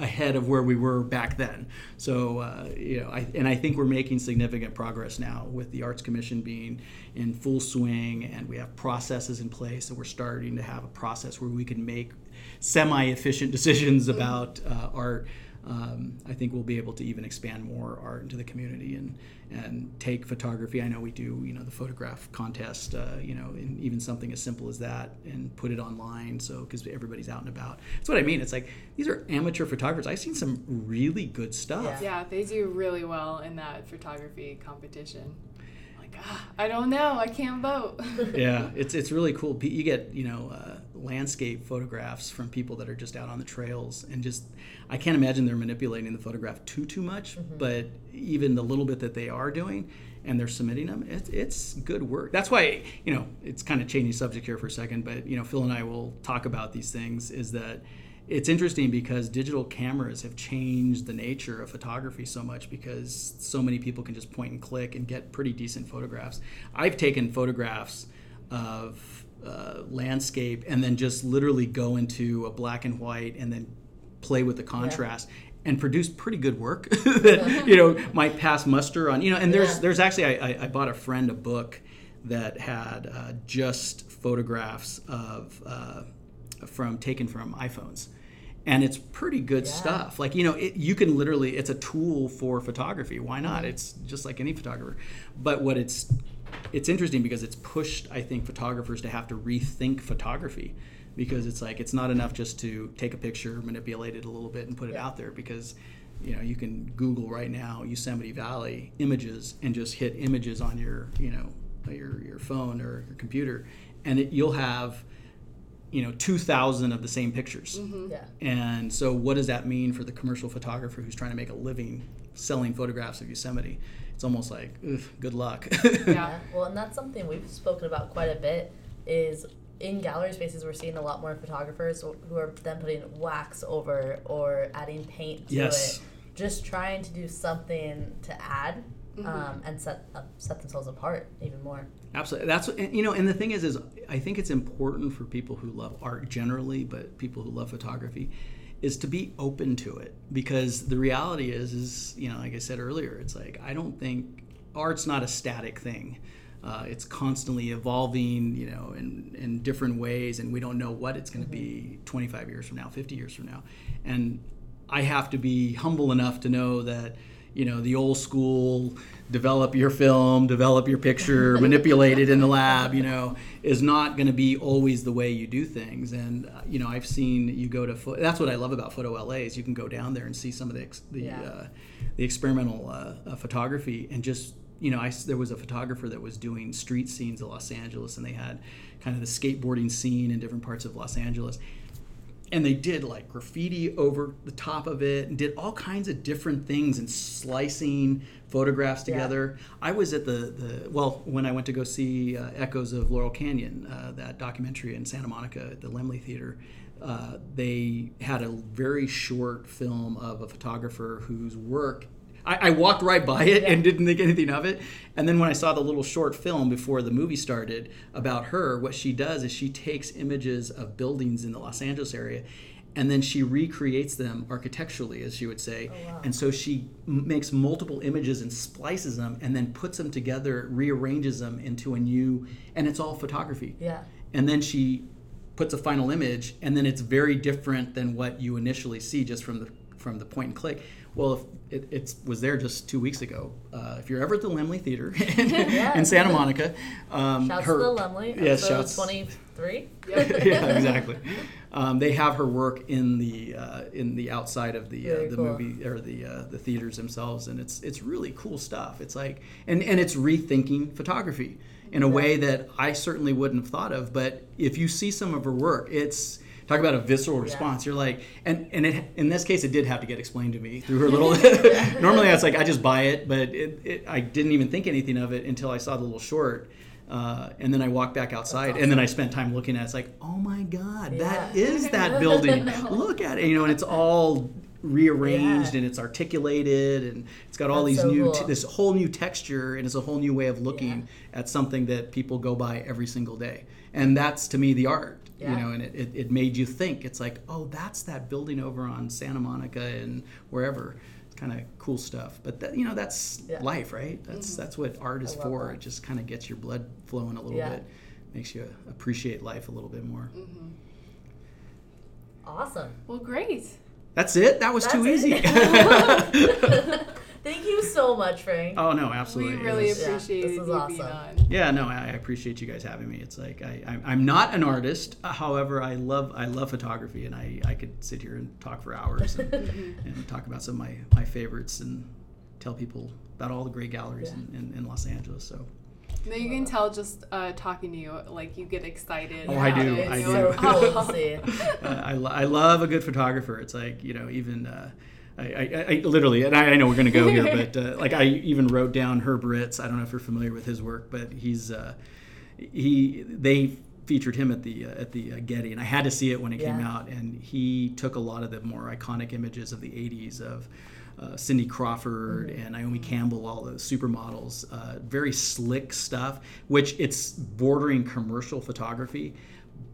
[SPEAKER 3] ahead of where we were back then. So, uh, you know, I, and I think we're making significant progress now with the Arts Commission being in full swing, and we have processes in place, and we're starting to have a process where we can make semi-efficient *laughs* decisions about uh, art um, I think we'll be able to even expand more art into the community and and take photography. I know we do, you know, the photograph contest, uh, you know, and even something as simple as that, and put it online. So because everybody's out and about, that's what I mean. It's like these are amateur photographers. I've seen some really good stuff.
[SPEAKER 2] Yeah, yeah they do really well in that photography competition. Like, ah, I don't know, I can't vote.
[SPEAKER 3] yeah, *laughs* it's it's really cool. You get you know. Uh, landscape photographs from people that are just out on the trails and just I can't imagine they're manipulating the photograph too too much mm-hmm. but even the little bit that they are doing and they're submitting them it, it's good work that's why you know it's kind of changing subject here for a second but you know Phil and I will talk about these things is that it's interesting because digital cameras have changed the nature of photography so much because so many people can just point and click and get pretty decent photographs. I've taken photographs of uh, landscape and then just literally go into a black and white and then play with the contrast and produce pretty good work. *laughs* That you know might pass muster on you know and there's
[SPEAKER 1] Yeah.
[SPEAKER 3] there's actually I, I, I bought a friend a book that had uh, just photographs of uh, from taken from iPhones. And it's pretty good
[SPEAKER 1] Yeah.
[SPEAKER 3] stuff. Like you know it, you can literally it's a tool for photography. Why not? It's just like any photographer. But what it's it's interesting because it's pushed i think photographers to have to rethink photography because it's like it's not enough just to take a picture manipulate it a little bit and put it
[SPEAKER 1] Yeah.
[SPEAKER 3] out there because you know you can google right now yosemite valley images and just hit images on your you know your, your phone or your computer and it, you'll have you know 2000 of the same pictures mm-hmm.
[SPEAKER 1] Yeah.
[SPEAKER 3] and so, what does that mean for the commercial photographer who's trying to make a living selling photographs of Yosemite? It's almost like, ugh, good luck.
[SPEAKER 2] Yeah. *laughs*
[SPEAKER 1] Well, and that's something we've spoken about quite a bit. Is in gallery spaces, we're seeing a lot more photographers who are then putting wax over or adding paint to
[SPEAKER 3] Yes.
[SPEAKER 1] it, just trying to do something to add
[SPEAKER 2] Mm-hmm.
[SPEAKER 1] um, and set up, set themselves apart even more.
[SPEAKER 3] Absolutely. That's what- and, you know, and the thing is, is I think it's important for people who love art generally, but people who love photography, is to be open to it because the reality is, is you know, like I said earlier, it's like I don't think art's not a static thing. Uh, it's constantly evolving, you know, in, in different ways, and we don't know what it's going to be 25 years from now, 50 years from now. And I have to be humble enough to know that, you know, the old school develop your film, develop your picture, *laughs* manipulate it in the lab, you know, is not going to be always the way you do things. And uh, you know, I've seen you go to pho- that's what I love about Photo LA is you can go down there and see some of the ex- the
[SPEAKER 1] Yeah.
[SPEAKER 3] uh, the experimental uh, uh, photography and just you know, I there was a photographer that was doing street scenes of Los Angeles, and they had kind of the skateboarding scene in different parts of Los Angeles and they did like graffiti over the top of it and did all kinds of different things and slicing photographs
[SPEAKER 1] Yeah.
[SPEAKER 3] together i was at the, the well when i went to go see uh, echoes of laurel canyon uh, that documentary in santa monica at the Laemmle theater uh, they had a very short film of a photographer whose work I, I walked right by it and didn't think anything of it. And then when I saw the little short film before the movie started about her, what she does is she takes images of buildings in the Los Angeles area and then she recreates them architecturally, as she would say.
[SPEAKER 1] Oh, wow.
[SPEAKER 3] And so she m- makes multiple images and splices them and then puts them together, rearranges them into a new, and it's all photography
[SPEAKER 1] Yeah.
[SPEAKER 3] and then she puts a final image and then it's very different than what you initially see just from the from the point and click well if it it's, was there just two weeks ago uh, if you're ever at the Laemmle theater *laughs* *laughs* in,
[SPEAKER 1] Yeah.
[SPEAKER 3] in santa monica um,
[SPEAKER 1] Shouts
[SPEAKER 3] her,
[SPEAKER 1] to the Lumley.
[SPEAKER 3] Yes, shouts.
[SPEAKER 1] 23. *laughs*
[SPEAKER 3] yeah, exactly. Um, they have her work in the uh, in the outside of the uh, the
[SPEAKER 1] cool.
[SPEAKER 3] movie or the uh, the theaters themselves, and it's it's really cool stuff. It's like and and it's rethinking photography in a way that I certainly wouldn't have thought of. But if you see some of her work, it's talk about a visceral response. You're like, and and it, in this case, it did have to get explained to me through her *laughs* little. *laughs* normally, I was like, I just buy it, but it, it, I didn't even think anything of it until I saw the little short. Uh, and then I walked back outside, and then I spent time looking at it. It's like, oh my God, that
[SPEAKER 1] Yeah.
[SPEAKER 3] is *laughs* that building. Look at it, you know, and it's all rearranged
[SPEAKER 1] Yeah.
[SPEAKER 3] and it's articulated and it's got all
[SPEAKER 1] That's
[SPEAKER 3] these
[SPEAKER 1] so
[SPEAKER 3] new,
[SPEAKER 1] cool.
[SPEAKER 3] t- this whole new texture, and it's a whole new way of looking
[SPEAKER 1] Yeah.
[SPEAKER 3] at something that people go by every single day. And that's to me the art, you know, and it, it, it made you think. It's like, oh, that's that building over on Santa Monica and wherever. It's kind of cool stuff. But that, you know, that's
[SPEAKER 1] Yeah.
[SPEAKER 3] life, right? That's mm-hmm. that's what art is for.
[SPEAKER 1] that.
[SPEAKER 3] It just kind of gets your blood flowing a little
[SPEAKER 1] Yeah.
[SPEAKER 3] bit, makes you appreciate life a little bit more. Mm-hmm.
[SPEAKER 1] Awesome.
[SPEAKER 2] Well, great.
[SPEAKER 3] That's it. That was too
[SPEAKER 1] That's
[SPEAKER 3] easy. *laughs* *laughs*
[SPEAKER 1] it. Thank you so much, Frank.
[SPEAKER 3] oh no, absolutely.
[SPEAKER 2] We really
[SPEAKER 3] was-
[SPEAKER 1] Yeah,
[SPEAKER 2] appreciate
[SPEAKER 1] this
[SPEAKER 2] you
[SPEAKER 1] is
[SPEAKER 2] being
[SPEAKER 1] awesome.
[SPEAKER 2] on.
[SPEAKER 3] Yeah, no, I I appreciate you guys having me. It's like I, I, I'm not an artist. uh, However, I love I love photography, and I, I could sit here and talk for hours and, *laughs* and talk about some of my, my favorites and tell people about all the great galleries
[SPEAKER 1] Yeah.
[SPEAKER 3] in, in, in Los Angeles. So
[SPEAKER 2] No, you can tell just uh, talking to you, like you get excited.
[SPEAKER 3] Oh, I do,
[SPEAKER 2] about it.
[SPEAKER 3] I do.
[SPEAKER 1] So *laughs*
[SPEAKER 2] "Oh."
[SPEAKER 3] uh, I, lo- I love a good photographer. It's like you know even. Uh, I, I, I literally, and I, I know we're going to go here, but *laughs* uh, like I even wrote down Herb Ritts. I don't know if you're familiar with his work, but he's uh, he they featured him at the uh, at the uh, Getty, and I had to see it when it came out. And he took a lot of the more iconic images of the '80s of uh, Cindy Crawford and Naomi Campbell, all those supermodels. Uh, very slick stuff, which it's bordering commercial photography,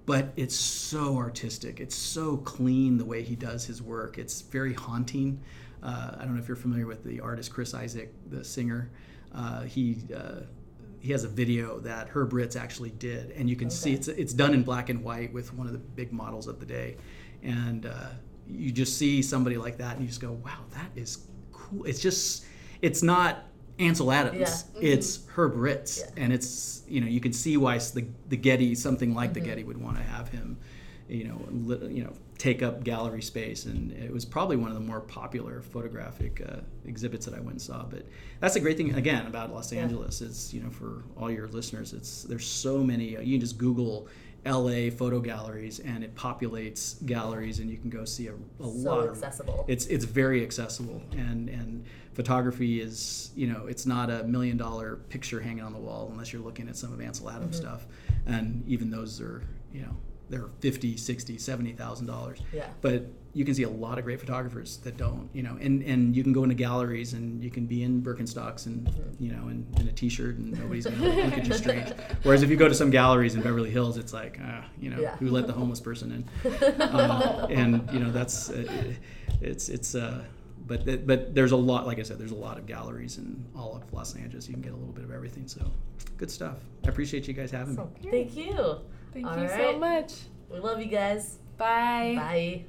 [SPEAKER 3] but it's so artistic. It's so clean the way he does his work. It's very haunting. Uh, I don't know if you're familiar with the artist Chris Isaak, the singer. Uh, he uh, he has a video that Herb Ritts actually did, and you can see it's it's done in black and white with one of the big models of the day, and uh, you just see somebody like that, and you just go, "Wow, that is cool." It's just it's not Ansel Adams.
[SPEAKER 1] Yeah.
[SPEAKER 3] It's Herb Ritts,
[SPEAKER 1] Yeah.
[SPEAKER 3] and it's you know you can see why the the Getty something like the Getty would want to have him, you know, li- you know, take up gallery space, and it was probably one of the more popular photographic uh, exhibits that I went and saw. But that's the great thing again about Los
[SPEAKER 1] Yeah.
[SPEAKER 3] Angeles. It's you know for all your listeners, it's there's so many. Uh, you can just Google. LA photo galleries and it populates galleries and you can go see a, a
[SPEAKER 1] So
[SPEAKER 3] lot of
[SPEAKER 1] accessible.
[SPEAKER 3] it's it's very accessible and and photography is you know it's not a million dollar picture hanging on the wall unless you're looking at some of Ansel Adams
[SPEAKER 1] Mm-hmm.
[SPEAKER 3] stuff and even those are you know they're 50 60 70 thousand dollars
[SPEAKER 1] Yeah.
[SPEAKER 3] but you can see a lot of great photographers that don't you know and and you can go into galleries and you can be in Birkenstocks and
[SPEAKER 1] Mm-hmm.
[SPEAKER 3] you know in, in a t-shirt and nobody's gonna look at you strange *laughs* whereas if you go to some galleries in Beverly Hills it's like uh, you know
[SPEAKER 1] Yeah.
[SPEAKER 3] who let the homeless person in um, *laughs* and you know that's uh, it's it's uh but but there's a lot like I said there's a lot of galleries in all of Los Angeles you can get a little bit of everything so good stuff I appreciate you guys having me
[SPEAKER 1] thank you.
[SPEAKER 2] Thank
[SPEAKER 1] All
[SPEAKER 2] you so much.
[SPEAKER 1] We love you guys.
[SPEAKER 2] Bye.
[SPEAKER 1] Bye.